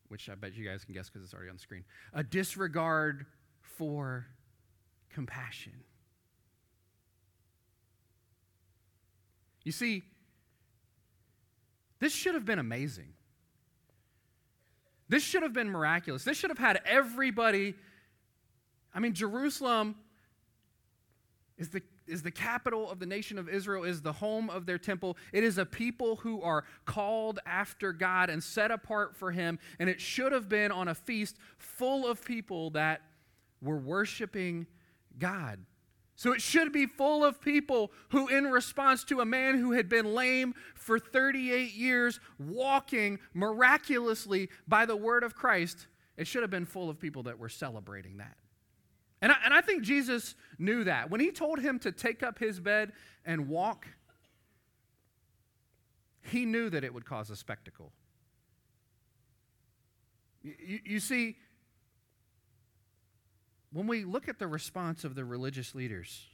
which I bet you guys can guess because it's already on the screen a disregard for compassion. You see, this should have been amazing. This should have been miraculous. This should have had everybody. I mean, Jerusalem is the, is the capital of the nation of Israel, is the home of their temple. It is a people who are called after God and set apart for Him. And it should have been on a feast full of people that were worshiping God. So it should be full of people who, in response to a man who had been lame for 38 years, walking miraculously by the word of Christ, it should have been full of people that were celebrating that. And I, and I think Jesus knew that. When he told him to take up his bed and walk, he knew that it would cause a spectacle. You, you see, when we look at the response of the religious leaders,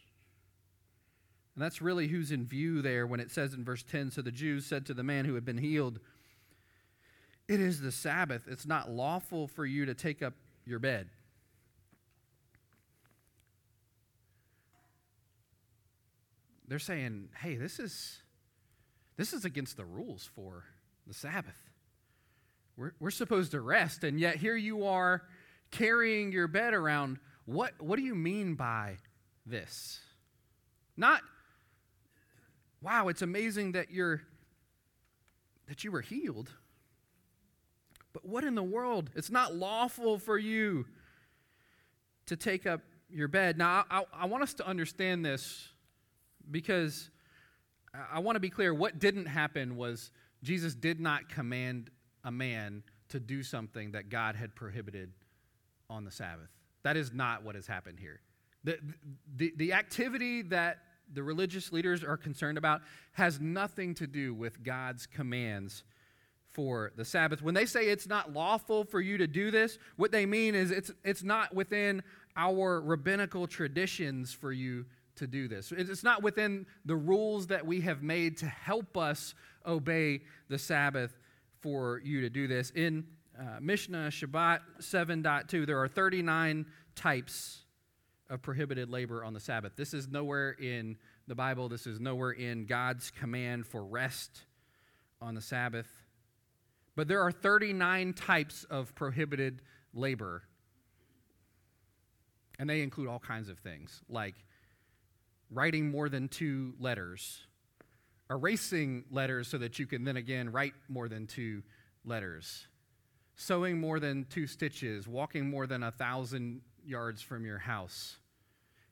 and that's really who's in view there when it says in verse 10 So the Jews said to the man who had been healed, It is the Sabbath. It's not lawful for you to take up your bed. They're saying, Hey, this is, this is against the rules for the Sabbath. We're, we're supposed to rest, and yet here you are carrying your bed around what, what do you mean by this? Not, wow, it's amazing that you're that you were healed. But what in the world? It's not lawful for you to take up your bed. Now, I, I want us to understand this because I want to be clear. What didn't happen was Jesus did not command a man to do something that God had prohibited on the Sabbath. That is not what has happened here. The, the, the activity that the religious leaders are concerned about has nothing to do with God's commands for the Sabbath. When they say it's not lawful for you to do this, what they mean is it's, it's not within our rabbinical traditions for you to do this. It's not within the rules that we have made to help us obey the Sabbath for you to do this. In uh, Mishnah Shabbat 7.2, there are 39 types of prohibited labor on the Sabbath. This is nowhere in the Bible, this is nowhere in God's command for rest on the Sabbath. But there are 39 types of prohibited labor. And they include all kinds of things, like writing more than two letters, erasing letters so that you can then again write more than two letters, sewing more than two stitches, walking more than a thousand yards from your house,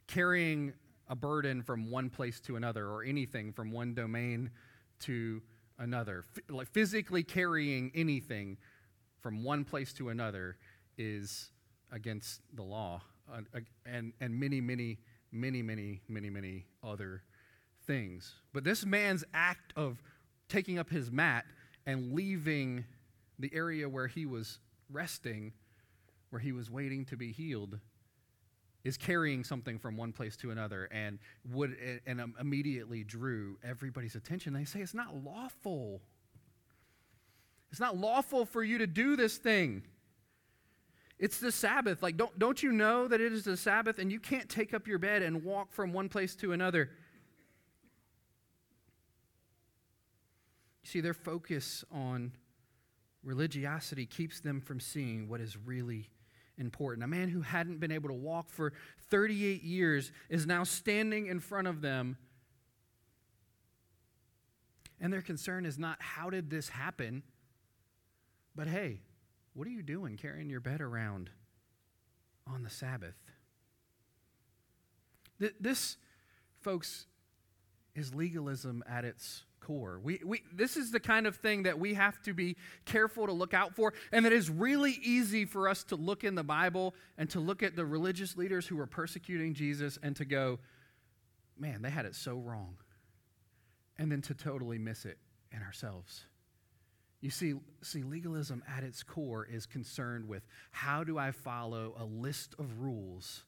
carrying a burden from one place to another or anything from one domain to another. F- like physically carrying anything from one place to another is against the law uh, and, and many, many, many, many, many, many other things. But this man's act of taking up his mat and leaving the area where he was resting, where he was waiting to be healed, is carrying something from one place to another and would and immediately drew everybody's attention. They say it's not lawful. It's not lawful for you to do this thing. It's the Sabbath. Like, don't, don't you know that it is the Sabbath and you can't take up your bed and walk from one place to another? You see, their focus on religiosity keeps them from seeing what is really important. A man who hadn't been able to walk for 38 years is now standing in front of them. And their concern is not, how did this happen? But hey, what are you doing carrying your bed around on the Sabbath? This, folks, is legalism at its core. We, we, this is the kind of thing that we have to be careful to look out for, and that is really easy for us to look in the Bible and to look at the religious leaders who were persecuting Jesus and to go, man, they had it so wrong. And then to totally miss it in ourselves. You see, see, legalism at its core is concerned with how do I follow a list of rules,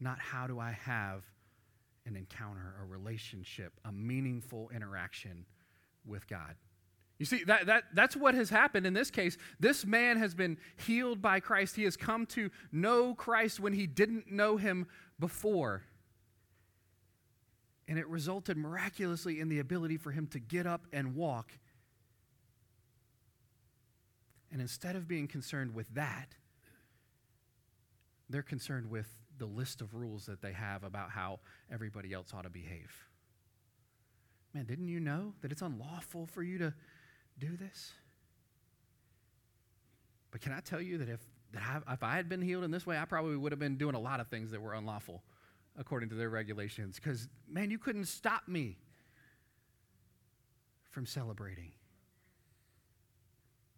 not how do I have an encounter, a relationship, a meaningful interaction with God. You see, that, that, that's what has happened in this case. This man has been healed by Christ. He has come to know Christ when he didn't know him before. And it resulted miraculously in the ability for him to get up and walk. And instead of being concerned with that, they're concerned with the list of rules that they have about how everybody else ought to behave. Man, didn't you know that it's unlawful for you to do this? But can I tell you that if, that I, if I had been healed in this way, I probably would have been doing a lot of things that were unlawful according to their regulations. Because, man, you couldn't stop me from celebrating.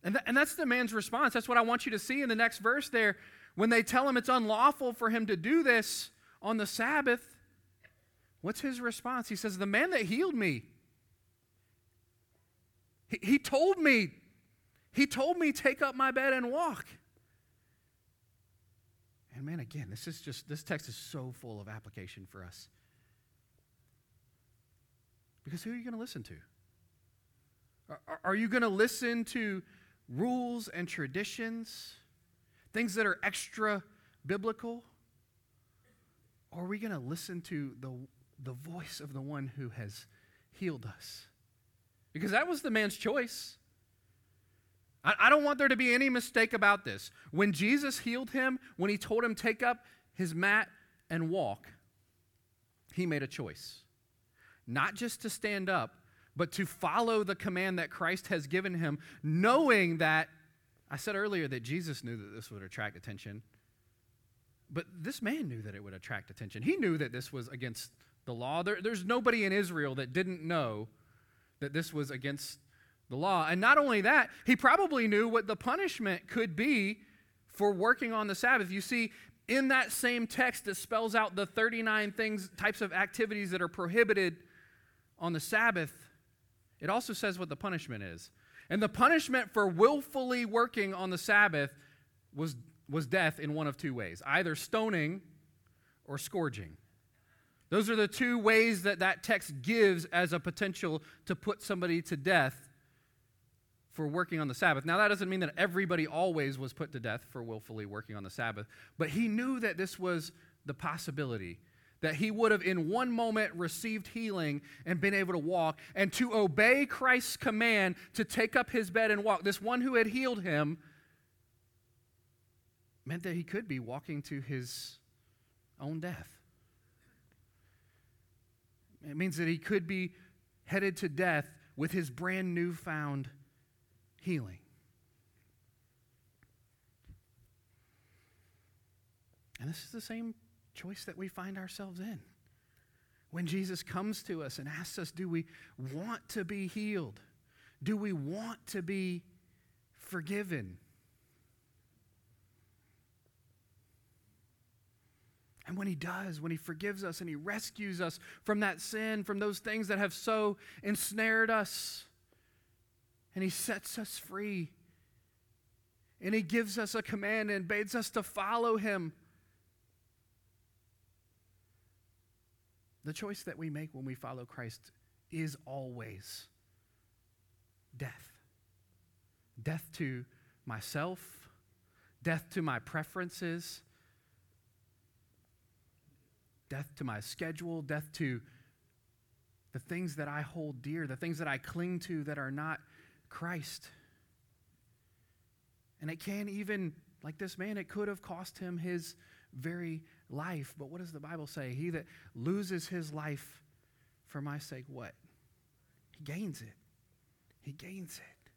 And, th- and that's the man's response. That's what I want you to see in the next verse there. When they tell him it's unlawful for him to do this on the Sabbath, what's his response? He says, The man that healed me, he, he told me, he told me, take up my bed and walk. And man, again, this is just, this text is so full of application for us. Because who are you going to listen to? Are, are you going to listen to rules and traditions? Things that are extra biblical? Or are we going to listen to the, the voice of the one who has healed us? Because that was the man's choice. I, I don't want there to be any mistake about this. When Jesus healed him, when he told him, take up his mat and walk, he made a choice. Not just to stand up, but to follow the command that Christ has given him, knowing that I said earlier that Jesus knew that this would attract attention, but this man knew that it would attract attention. He knew that this was against the law. There, there's nobody in Israel that didn't know that this was against the law. And not only that, he probably knew what the punishment could be for working on the Sabbath. You see, in that same text that spells out the 39 things, types of activities that are prohibited on the Sabbath, it also says what the punishment is. And the punishment for willfully working on the Sabbath was, was death in one of two ways either stoning or scourging. Those are the two ways that that text gives as a potential to put somebody to death for working on the Sabbath. Now, that doesn't mean that everybody always was put to death for willfully working on the Sabbath, but he knew that this was the possibility. That he would have, in one moment, received healing and been able to walk, and to obey Christ's command to take up his bed and walk. This one who had healed him meant that he could be walking to his own death. It means that he could be headed to death with his brand new found healing. And this is the same choice that we find ourselves in. When Jesus comes to us and asks us, Do we want to be healed? Do we want to be forgiven? And when He does, when He forgives us and He rescues us from that sin, from those things that have so ensnared us, and He sets us free, and He gives us a command and bids us to follow Him. The choice that we make when we follow Christ is always death. Death to myself, death to my preferences, death to my schedule, death to the things that I hold dear, the things that I cling to that are not Christ. And it can even, like this man, it could have cost him his very life. But what does the Bible say? He that loses his life for my sake, what? He gains it. He gains it.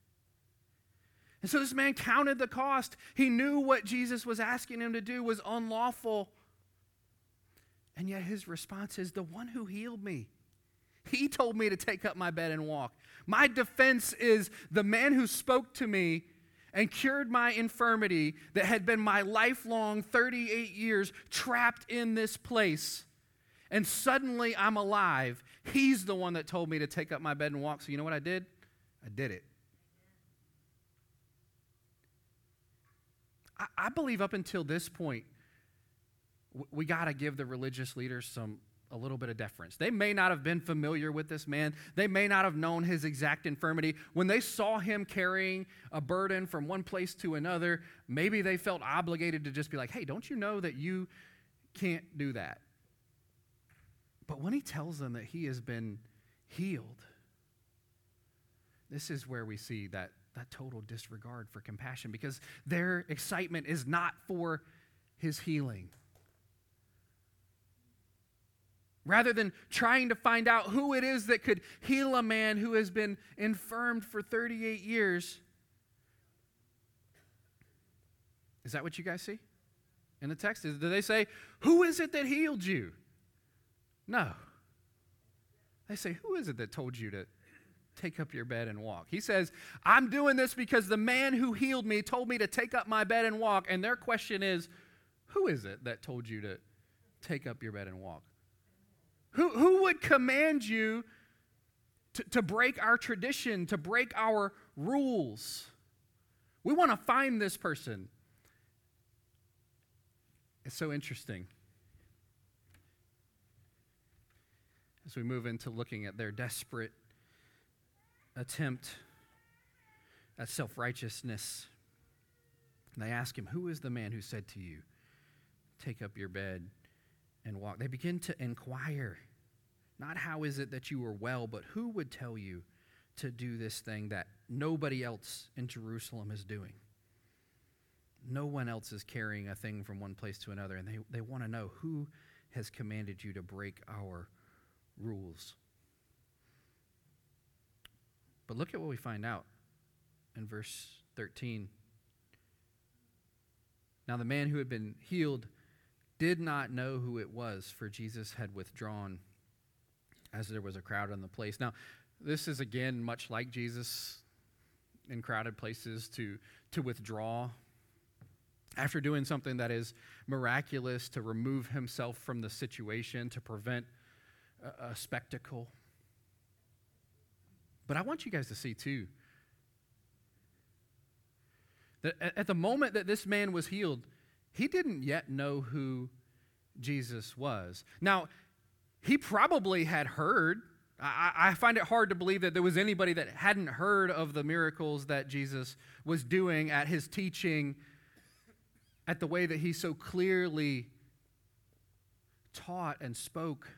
And so this man counted the cost. He knew what Jesus was asking him to do was unlawful. And yet his response is the one who healed me. He told me to take up my bed and walk. My defense is the man who spoke to me and cured my infirmity that had been my lifelong 38 years trapped in this place. And suddenly I'm alive. He's the one that told me to take up my bed and walk. So you know what I did? I did it. I, believe up until this point, we got to give the religious leaders some a little bit of deference. They may not have been familiar with this man. They may not have known his exact infirmity. When they saw him carrying a burden from one place to another, maybe they felt obligated to just be like, "Hey, don't you know that you can't do that?" But when he tells them that he has been healed, this is where we see that that total disregard for compassion because their excitement is not for his healing rather than trying to find out who it is that could heal a man who has been infirmed for 38 years. Is that what you guys see in the text? Do they say, Who is it that healed you? No. They say, Who is it that told you to take up your bed and walk? He says, I'm doing this because the man who healed me told me to take up my bed and walk. And their question is, Who is it that told you to take up your bed and walk? Who, who would command you to, to break our tradition, to break our rules? We want to find this person. It's so interesting. As we move into looking at their desperate attempt at self righteousness, they ask him, Who is the man who said to you, Take up your bed and walk. They begin to inquire. Not how is it that you are well, but who would tell you to do this thing that nobody else in Jerusalem is doing? No one else is carrying a thing from one place to another, and they, they want to know who has commanded you to break our rules. But look at what we find out in verse 13. Now, the man who had been healed did not know who it was, for Jesus had withdrawn as there was a crowd in the place. Now, this is again much like Jesus in crowded places to, to withdraw after doing something that is miraculous to remove himself from the situation, to prevent a, a spectacle. But I want you guys to see, too, that at the moment that this man was healed, he didn't yet know who Jesus was. Now, he probably had heard. I, find it hard to believe that there was anybody that hadn't heard of the miracles that Jesus was doing at his teaching, at the way that he so clearly taught and spoke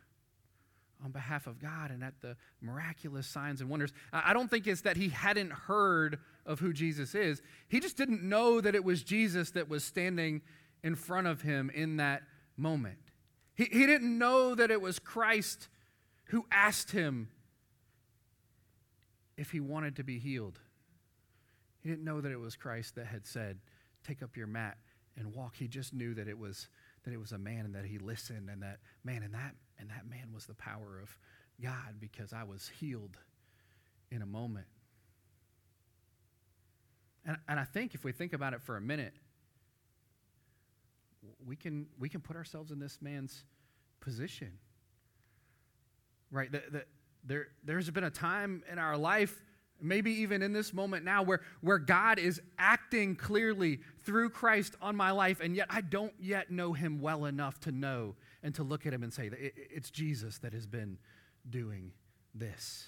on behalf of God and at the miraculous signs and wonders. I don't think it's that he hadn't heard of who Jesus is. He just didn't know that it was Jesus that was standing in front of him in that moment. He, he didn't know that it was Christ who asked him if he wanted to be healed. He didn't know that it was Christ that had said, Take up your mat and walk. He just knew that it was that it was a man and that he listened and that man and that and that man was the power of God because I was healed in a moment. And, and I think if we think about it for a minute, we can, we can put ourselves in this man's position. Right? The, the, there, there's been a time in our life, maybe even in this moment now, where, where God is acting clearly through Christ on my life, and yet I don't yet know him well enough to know and to look at him and say, it's Jesus that has been doing this.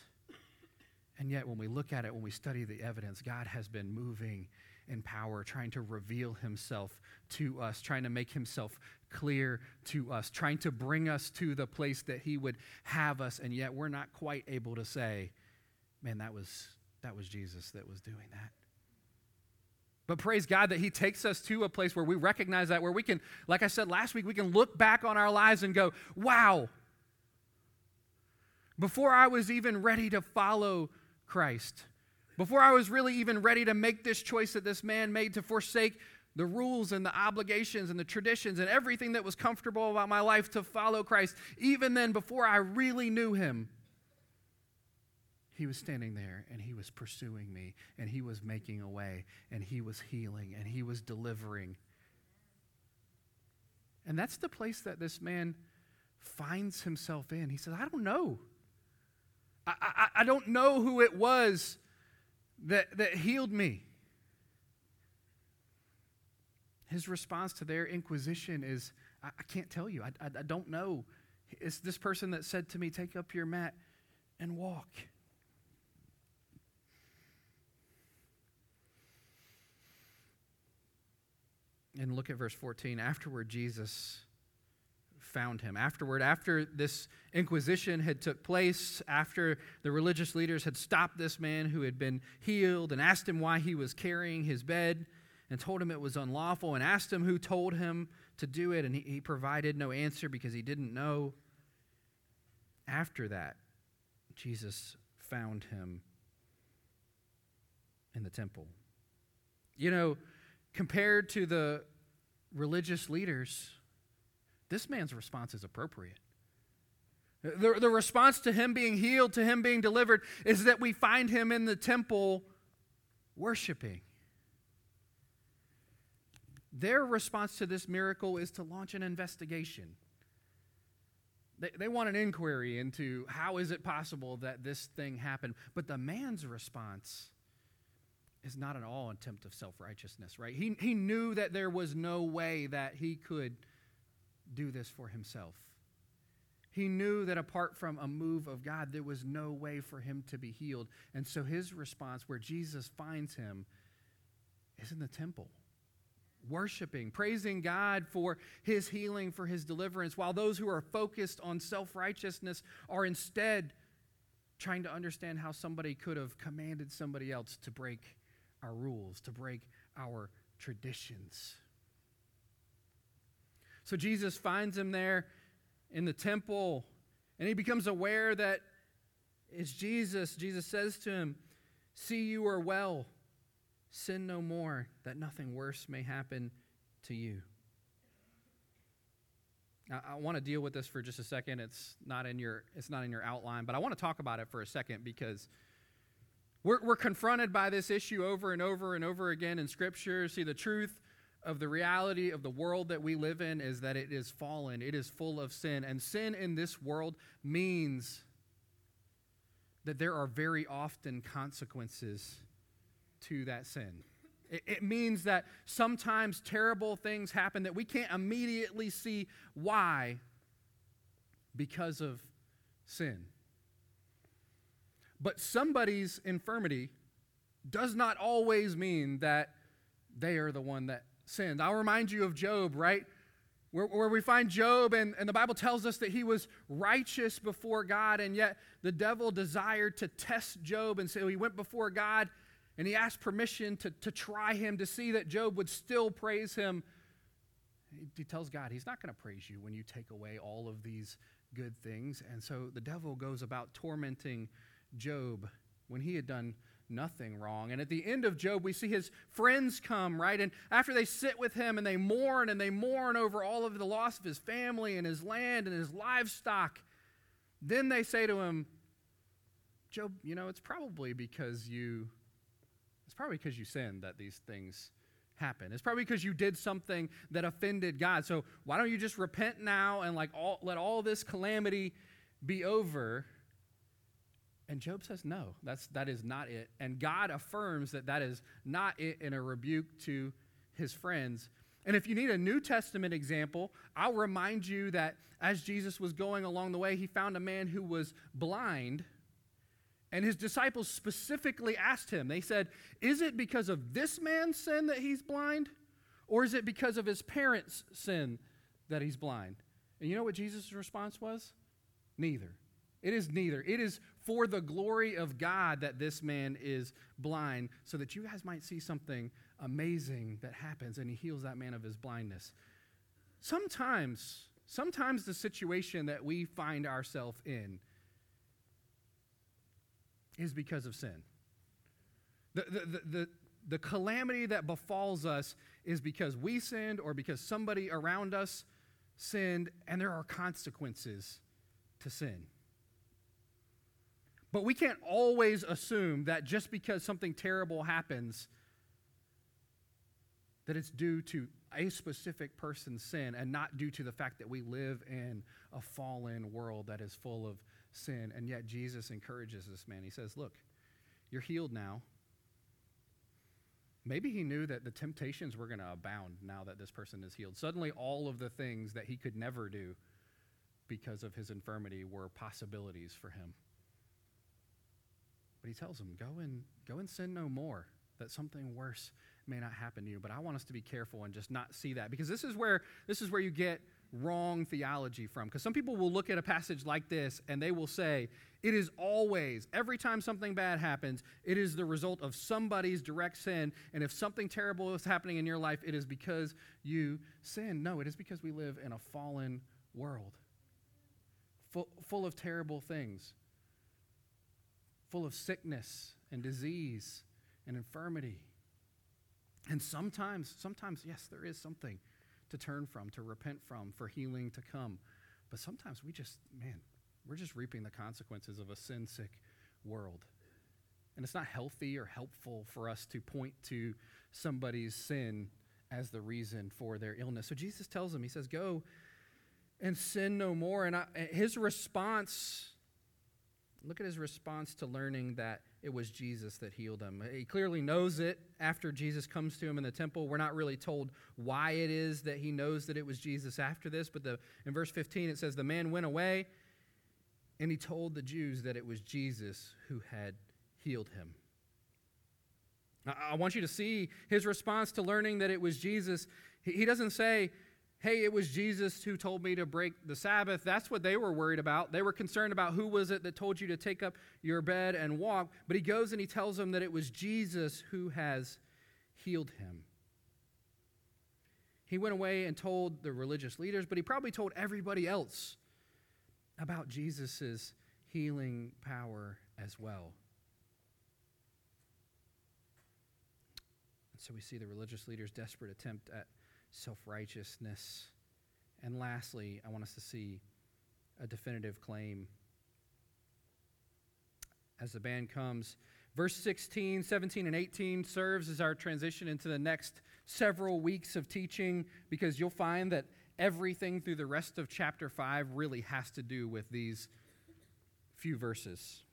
And yet, when we look at it, when we study the evidence, God has been moving in power, trying to reveal himself to us, trying to make himself clear to us, trying to bring us to the place that he would have us, and yet we're not quite able to say, man, that was, that was Jesus that was doing that. But praise God that He takes us to a place where we recognize that, where we can, like I said last week, we can look back on our lives and go, wow, before I was even ready to follow Christ, before I was really even ready to make this choice that this man made to forsake the rules and the obligations and the traditions and everything that was comfortable about my life to follow Christ, even then, before I really knew him, he was standing there and he was pursuing me and he was making a way and he was healing and he was delivering. And that's the place that this man finds himself in. He says, I don't know. I, I, I don't know who it was that, that healed me. His response to their inquisition is, I, I can't tell you. I, I, I don't know. It's this person that said to me, Take up your mat and walk. And look at verse 14. Afterward, Jesus found him. Afterward, after this inquisition had took place, after the religious leaders had stopped this man who had been healed and asked him why he was carrying his bed and told him it was unlawful and asked him who told him to do it, and he, he provided no answer because he didn't know. After that, Jesus found him in the temple. You know, compared to the religious leaders, this man's response is appropriate. The, the response to him being healed, to him being delivered, is that we find him in the temple worshiping. Their response to this miracle is to launch an investigation. They, they want an inquiry into how is it possible that this thing happened. But the man's response is not at all an attempt of self righteousness, right? He, he knew that there was no way that he could do this for himself. He knew that apart from a move of God, there was no way for him to be healed. And so his response, where Jesus finds him, is in the temple, worshiping, praising God for his healing, for his deliverance, while those who are focused on self righteousness are instead trying to understand how somebody could have commanded somebody else to break our rules, to break our traditions. So Jesus finds him there in the temple, and he becomes aware that it's Jesus. Jesus says to him, See, you are well. Sin no more, that nothing worse may happen to you. I want to deal with this for just a second. It's not in your it's not in your outline, but I want to talk about it for a second because we're, we're confronted by this issue over and over and over again in Scripture. See, the truth of the reality of the world that we live in is that it is fallen, it is full of sin. And sin in this world means that there are very often consequences to that sin. It, means that sometimes terrible things happen that we can't immediately see why because of sin. But somebody's infirmity does not always mean that they are the one that sinned. I'll remind you of Job, right? Where, where, we find Job, and, and the Bible tells us that he was righteous before God, and yet the devil desired to test Job. And so he went before God and he asked permission to, to try him to see that Job would still praise him. He, he tells God, He's not going to praise you when you take away all of these good things. And so the devil goes about tormenting Job when he had done nothing wrong. And at the end of Job, we see his friends come, right? And after they sit with him and they mourn and they mourn over all of the loss of his family and his land and his livestock, then they say to him, Job, you know, it's probably because you it's probably because you sinned that these things happen. It's probably because you did something that offended God. So why don't you just repent now and like all, let all this calamity be over? And Job says, no, that's, that is not it. And God affirms that that is not it in a rebuke to his friends. And if you need a New Testament example, I'll remind you that as Jesus was going along the way, he found a man who was blind. And his disciples specifically asked him, they said, Is it because of this man's sin that he's blind? Or is it because of his parents' sin that he's blind? And you know what Jesus' response was? Neither. It is neither. It is for the glory of God that this man is blind, so that you guys might see something amazing that happens and he heals that man of his blindness. Sometimes, sometimes the situation that we find ourselves in is because of sin. The, the, the, the, the calamity that befalls us is because we sinned or because somebody around us sinned, and there are consequences to sin. But we can't always assume that just because something terrible happens, that it's due to a specific person's sin and not due to the fact that we live in a fallen world that is full of sin. And yet Jesus encourages this man. He says, Look, you're healed now. Maybe he knew that the temptations were going to abound now that this person is healed. Suddenly, all of the things that he could never do because of his infirmity were possibilities for him. But he tells them, go and go and sin no more, that something worse may not happen to you. But I want us to be careful and just not see that because this is where this is where you get wrong theology from. Because some people will look at a passage like this and they will say, it is always, every time something bad happens, it is the result of somebody's direct sin. And if something terrible is happening in your life, it is because you sin. No, it is because we live in a fallen world full, full of terrible things full of sickness and disease and infirmity. And sometimes, sometimes, yes, there is something to turn from, to repent from, for healing to come. But sometimes we just, man, we're just reaping the consequences of a sin sick world. And it's not healthy or helpful for us to point to somebody's sin as the reason for their illness. So Jesus tells them, He says, Go and sin no more. And I, his response Look at his response to learning that it was Jesus that healed him. He clearly knows it after Jesus comes to him in the temple. We're not really told why it is that he knows that it was Jesus after this, but the, in verse 15 it says, The man went away and he told the Jews that it was Jesus who had healed him. I want you to see his response to learning that it was Jesus. He doesn't say, hey, it was Jesus who told me to break the Sabbath. That's what they were worried about. They were concerned about who was it that told you to take up your bed and walk. But he goes and he tells them that it was Jesus who has healed him. He went away and told the religious leaders, but he probably told everybody else about Jesus' healing power as well. And so we see the religious leaders' desperate attempt at self righteousness. And lastly, I want us to see a definitive claim. As the band comes, verse 16, 17, and 18 serves as our transition into the next several weeks of teaching because you'll find that everything through the rest of chapter 5 really has to do with these few verses.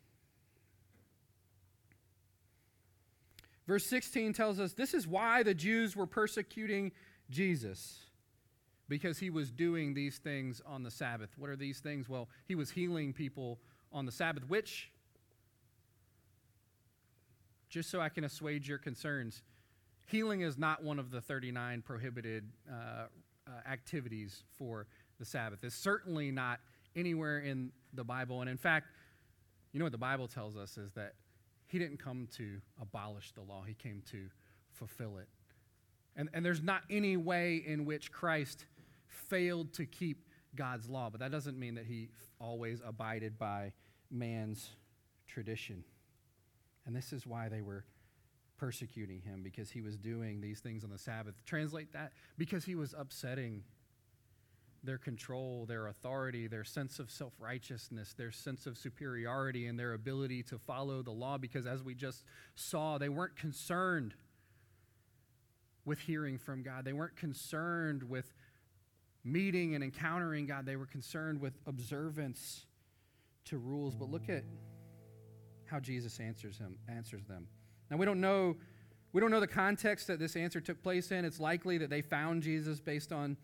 Verse 16 tells us this is why the Jews were persecuting Jesus because he was doing these things on the Sabbath. What are these things? Well, he was healing people on the Sabbath, which, just so I can assuage your concerns, healing is not one of the 39 prohibited uh, uh, activities for the Sabbath. It's certainly not anywhere in the Bible. And in fact, you know what the Bible tells us is that he didn't come to abolish the law, he came to fulfill it. And, and there's not any way in which Christ failed to keep God's law, but that doesn't mean that he always abided by man's tradition. And this is why they were persecuting him, because he was doing these things on the Sabbath. Translate that because he was upsetting their control, their authority, their sense of self righteousness, their sense of superiority, and their ability to follow the law. Because as we just saw, they weren't concerned with hearing from God, they weren't concerned with meeting and encountering God, they were concerned with observance to rules. But look at how Jesus answers him answers them. Now we don't know we don't know the context that this answer took place in. It's likely that they found Jesus based on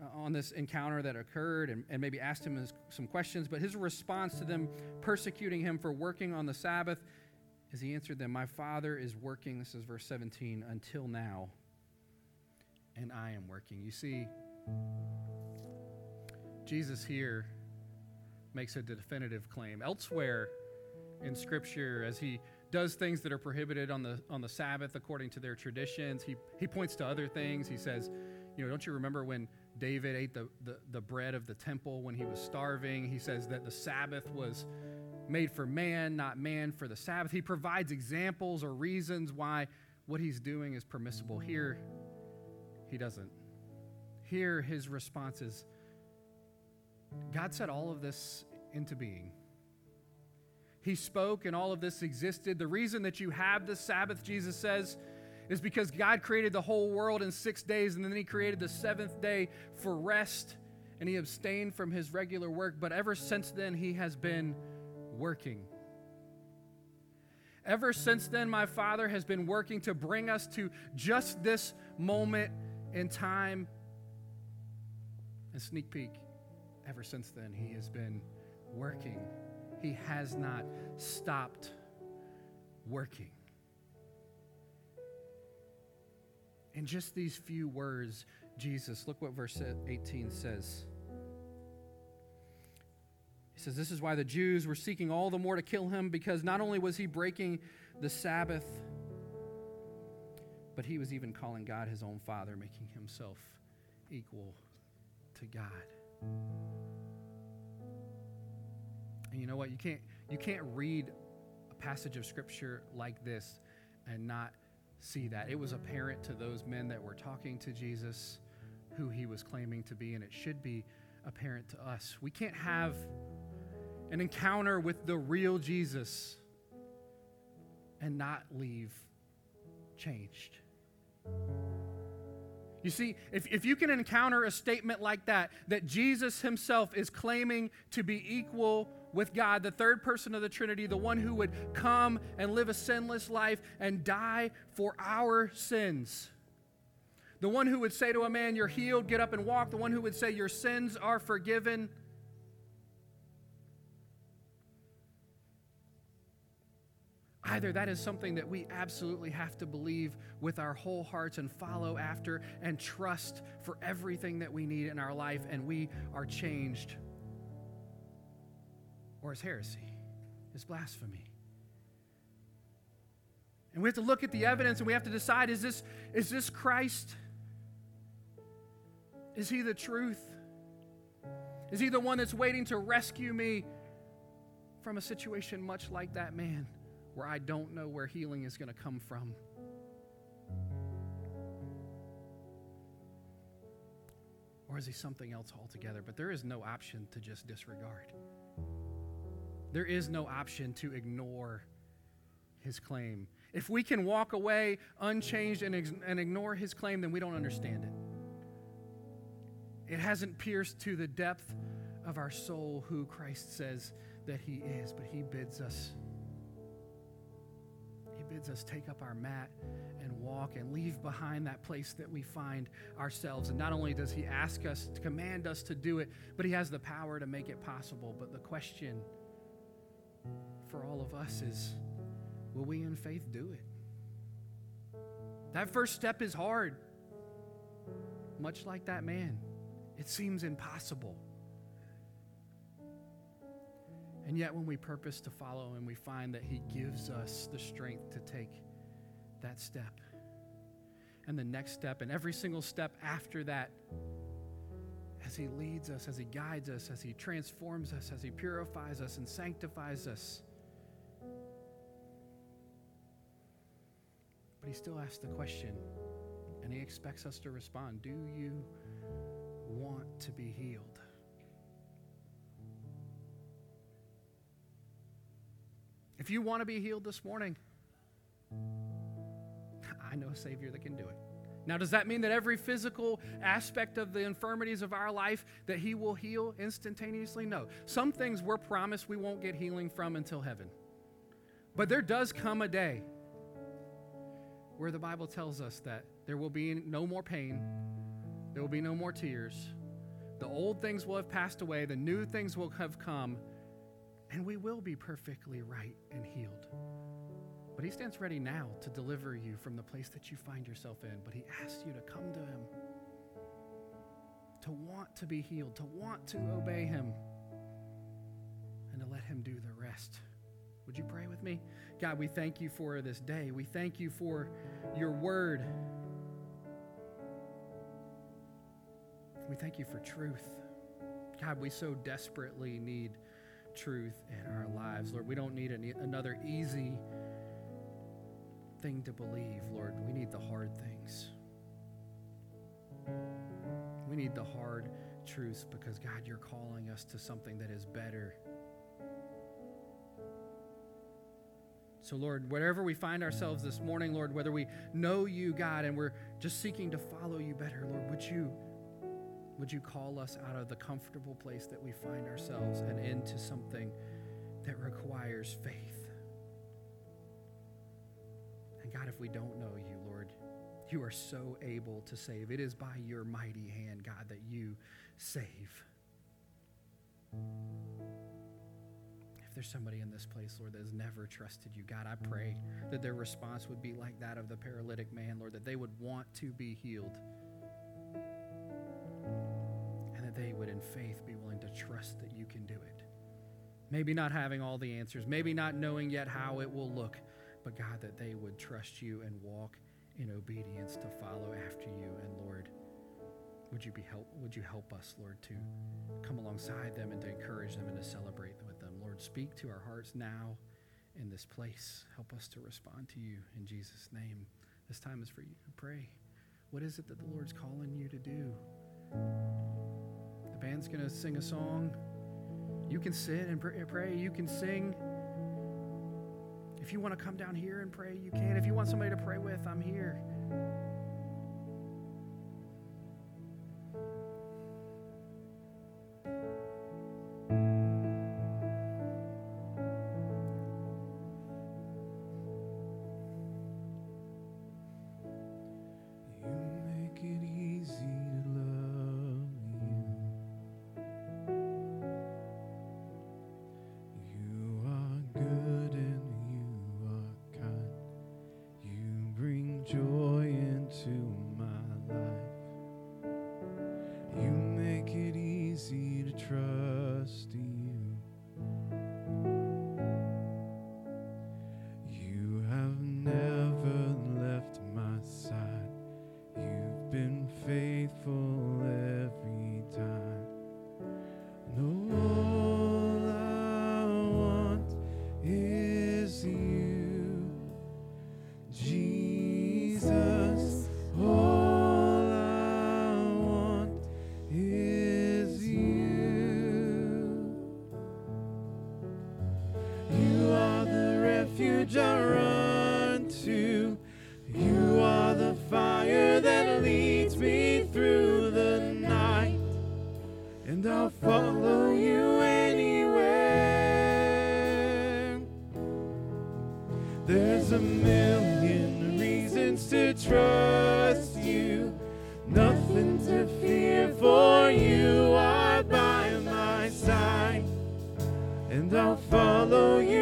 uh, on this encounter that occurred and, and maybe asked him some questions, but his response to them persecuting him for working on the Sabbath is he answered them, My Father is working, this is verse 17, until now, and I am working. You see, Jesus here makes a definitive claim. Elsewhere in Scripture, as he does things that are prohibited on the, on the Sabbath according to their traditions, he, he points to other things. He says, You know, don't you remember when David ate the, the, the bread of the temple when he was starving? He says that the Sabbath was made for man, not man for the Sabbath. He provides examples or reasons why what he's doing is permissible. Here, he doesn't. Here, his response is God set all of this into being. He spoke, and all of this existed. The reason that you have the Sabbath, Jesus says, is because God created the whole world in six days, and then He created the seventh day for rest, and He abstained from His regular work. But ever since then, He has been working. Ever since then, my Father has been working to bring us to just this moment in time a sneak peek, ever since then, he has been working. He has not stopped working. In just these few words, Jesus, look what verse 18 says. Says, This is why the Jews were seeking all the more to kill him, because not only was he breaking the Sabbath, but he was even calling God his own Father, making himself equal to God. And you know what? You can't, you can't read a passage of Scripture like this and not see that. It was apparent to those men that were talking to Jesus who he was claiming to be, and it should be apparent to us. We can't have an encounter with the real Jesus and not leave changed. You see, if, if you can encounter a statement like that, that Jesus himself is claiming to be equal with God, the third person of the Trinity, the one who would come and live a sinless life and die for our sins. The one who would say to a man, You're healed, get up and walk. The one who would say, Your sins are forgiven. Either that is something that we absolutely have to believe with our whole hearts and follow after and trust for everything that we need in our life, and we are changed, or it's heresy, it's blasphemy. And we have to look at the evidence and we have to decide is this, is this Christ? Is he the truth? Is he the one that's waiting to rescue me from a situation much like that man? Where I don't know where healing is going to come from. Or is he something else altogether? But there is no option to just disregard. There is no option to ignore his claim. If we can walk away unchanged and, and ignore his claim, then we don't understand it. It hasn't pierced to the depth of our soul who Christ says that he is, but he bids us bids us take up our mat and walk and leave behind that place that we find ourselves. And not only does He ask us, to command us to do it, but He has the power to make it possible. But the question for all of us is will we in faith do it? That first step is hard, much like that man. It seems impossible. And yet, when we purpose to follow Him, we find that He gives us the strength to take that step and the next step and every single step after that as He leads us, as He guides us, as He transforms us, as He purifies us and sanctifies us. But He still asks the question, and He expects us to respond Do you want to be healed? If you want to be healed this morning, I know a Savior that can do it. Now, does that mean that every physical aspect of the infirmities of our life that He will heal instantaneously? No. Some things we're promised we won't get healing from until heaven. But there does come a day where the Bible tells us that there will be no more pain, there will be no more tears, the old things will have passed away, the new things will have come, and we will be perfectly right and healed. But He stands ready now to deliver you from the place that you find yourself in. But He asks you to come to Him, to want to be healed, to want to obey Him, and to let Him do the rest. Would you pray with me? God, we thank you for this day. We thank you for your word. We thank you for truth. God, we so desperately need truth in our lives. Lord, we don't need any, another easy thing to believe, Lord. We need the hard things. We need the hard truths because, God, you're calling us to something that is better. So, Lord, wherever we find ourselves this morning, Lord, whether we know you, God, and we're just seeking to follow you better, Lord, would you would you call us out of the comfortable place that we find ourselves and into something that requires faith? And God, if we don't know you, Lord, you are so able to save. It is by your mighty hand, God, that you save. If there's somebody in this place, Lord, that has never trusted you, God, I pray that their response would be like that of the paralytic man, Lord, that they would want to be healed that they would, in faith, be willing to trust that you can do it. Maybe not having all the answers, maybe not knowing yet how it will look, but God, that they would trust you and walk in obedience to follow after you. And Lord, would you be help would you help us, Lord, to come alongside them and to encourage them and to celebrate with them. Lord, speak to our hearts now in this place. Help us to respond to you in Jesus' name. This time is for you to pray. What is it that the Lord's calling you to do? Band's going to sing a song. You can sit and pray. You can sing. If you want to come down here and pray, you can. If you want somebody to pray with, I'm here. I'll follow you.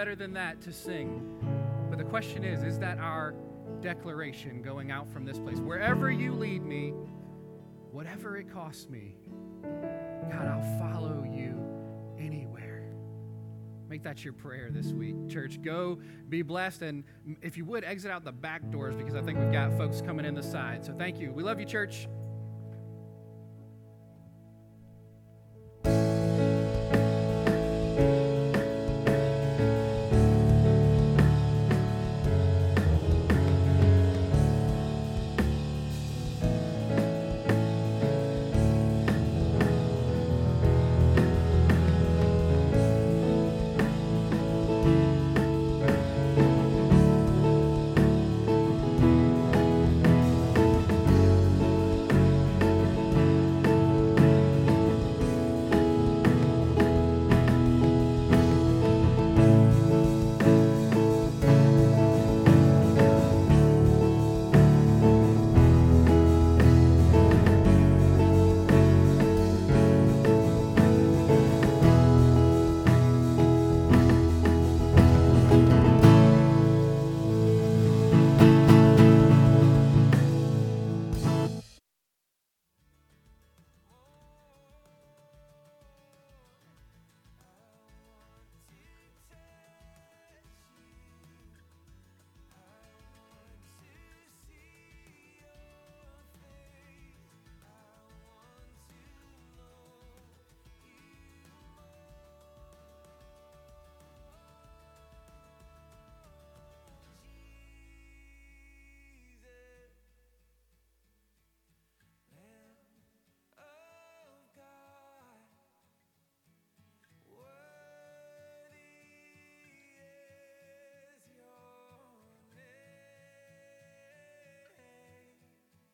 better than that to sing. But the question is is that our declaration going out from this place? Wherever you lead me, whatever it costs me, God, I'll follow you anywhere. Make that your prayer this week, church. Go be blessed. And if you would, exit out the back doors because I think we've got folks coming in the side. So thank you. We love you, church.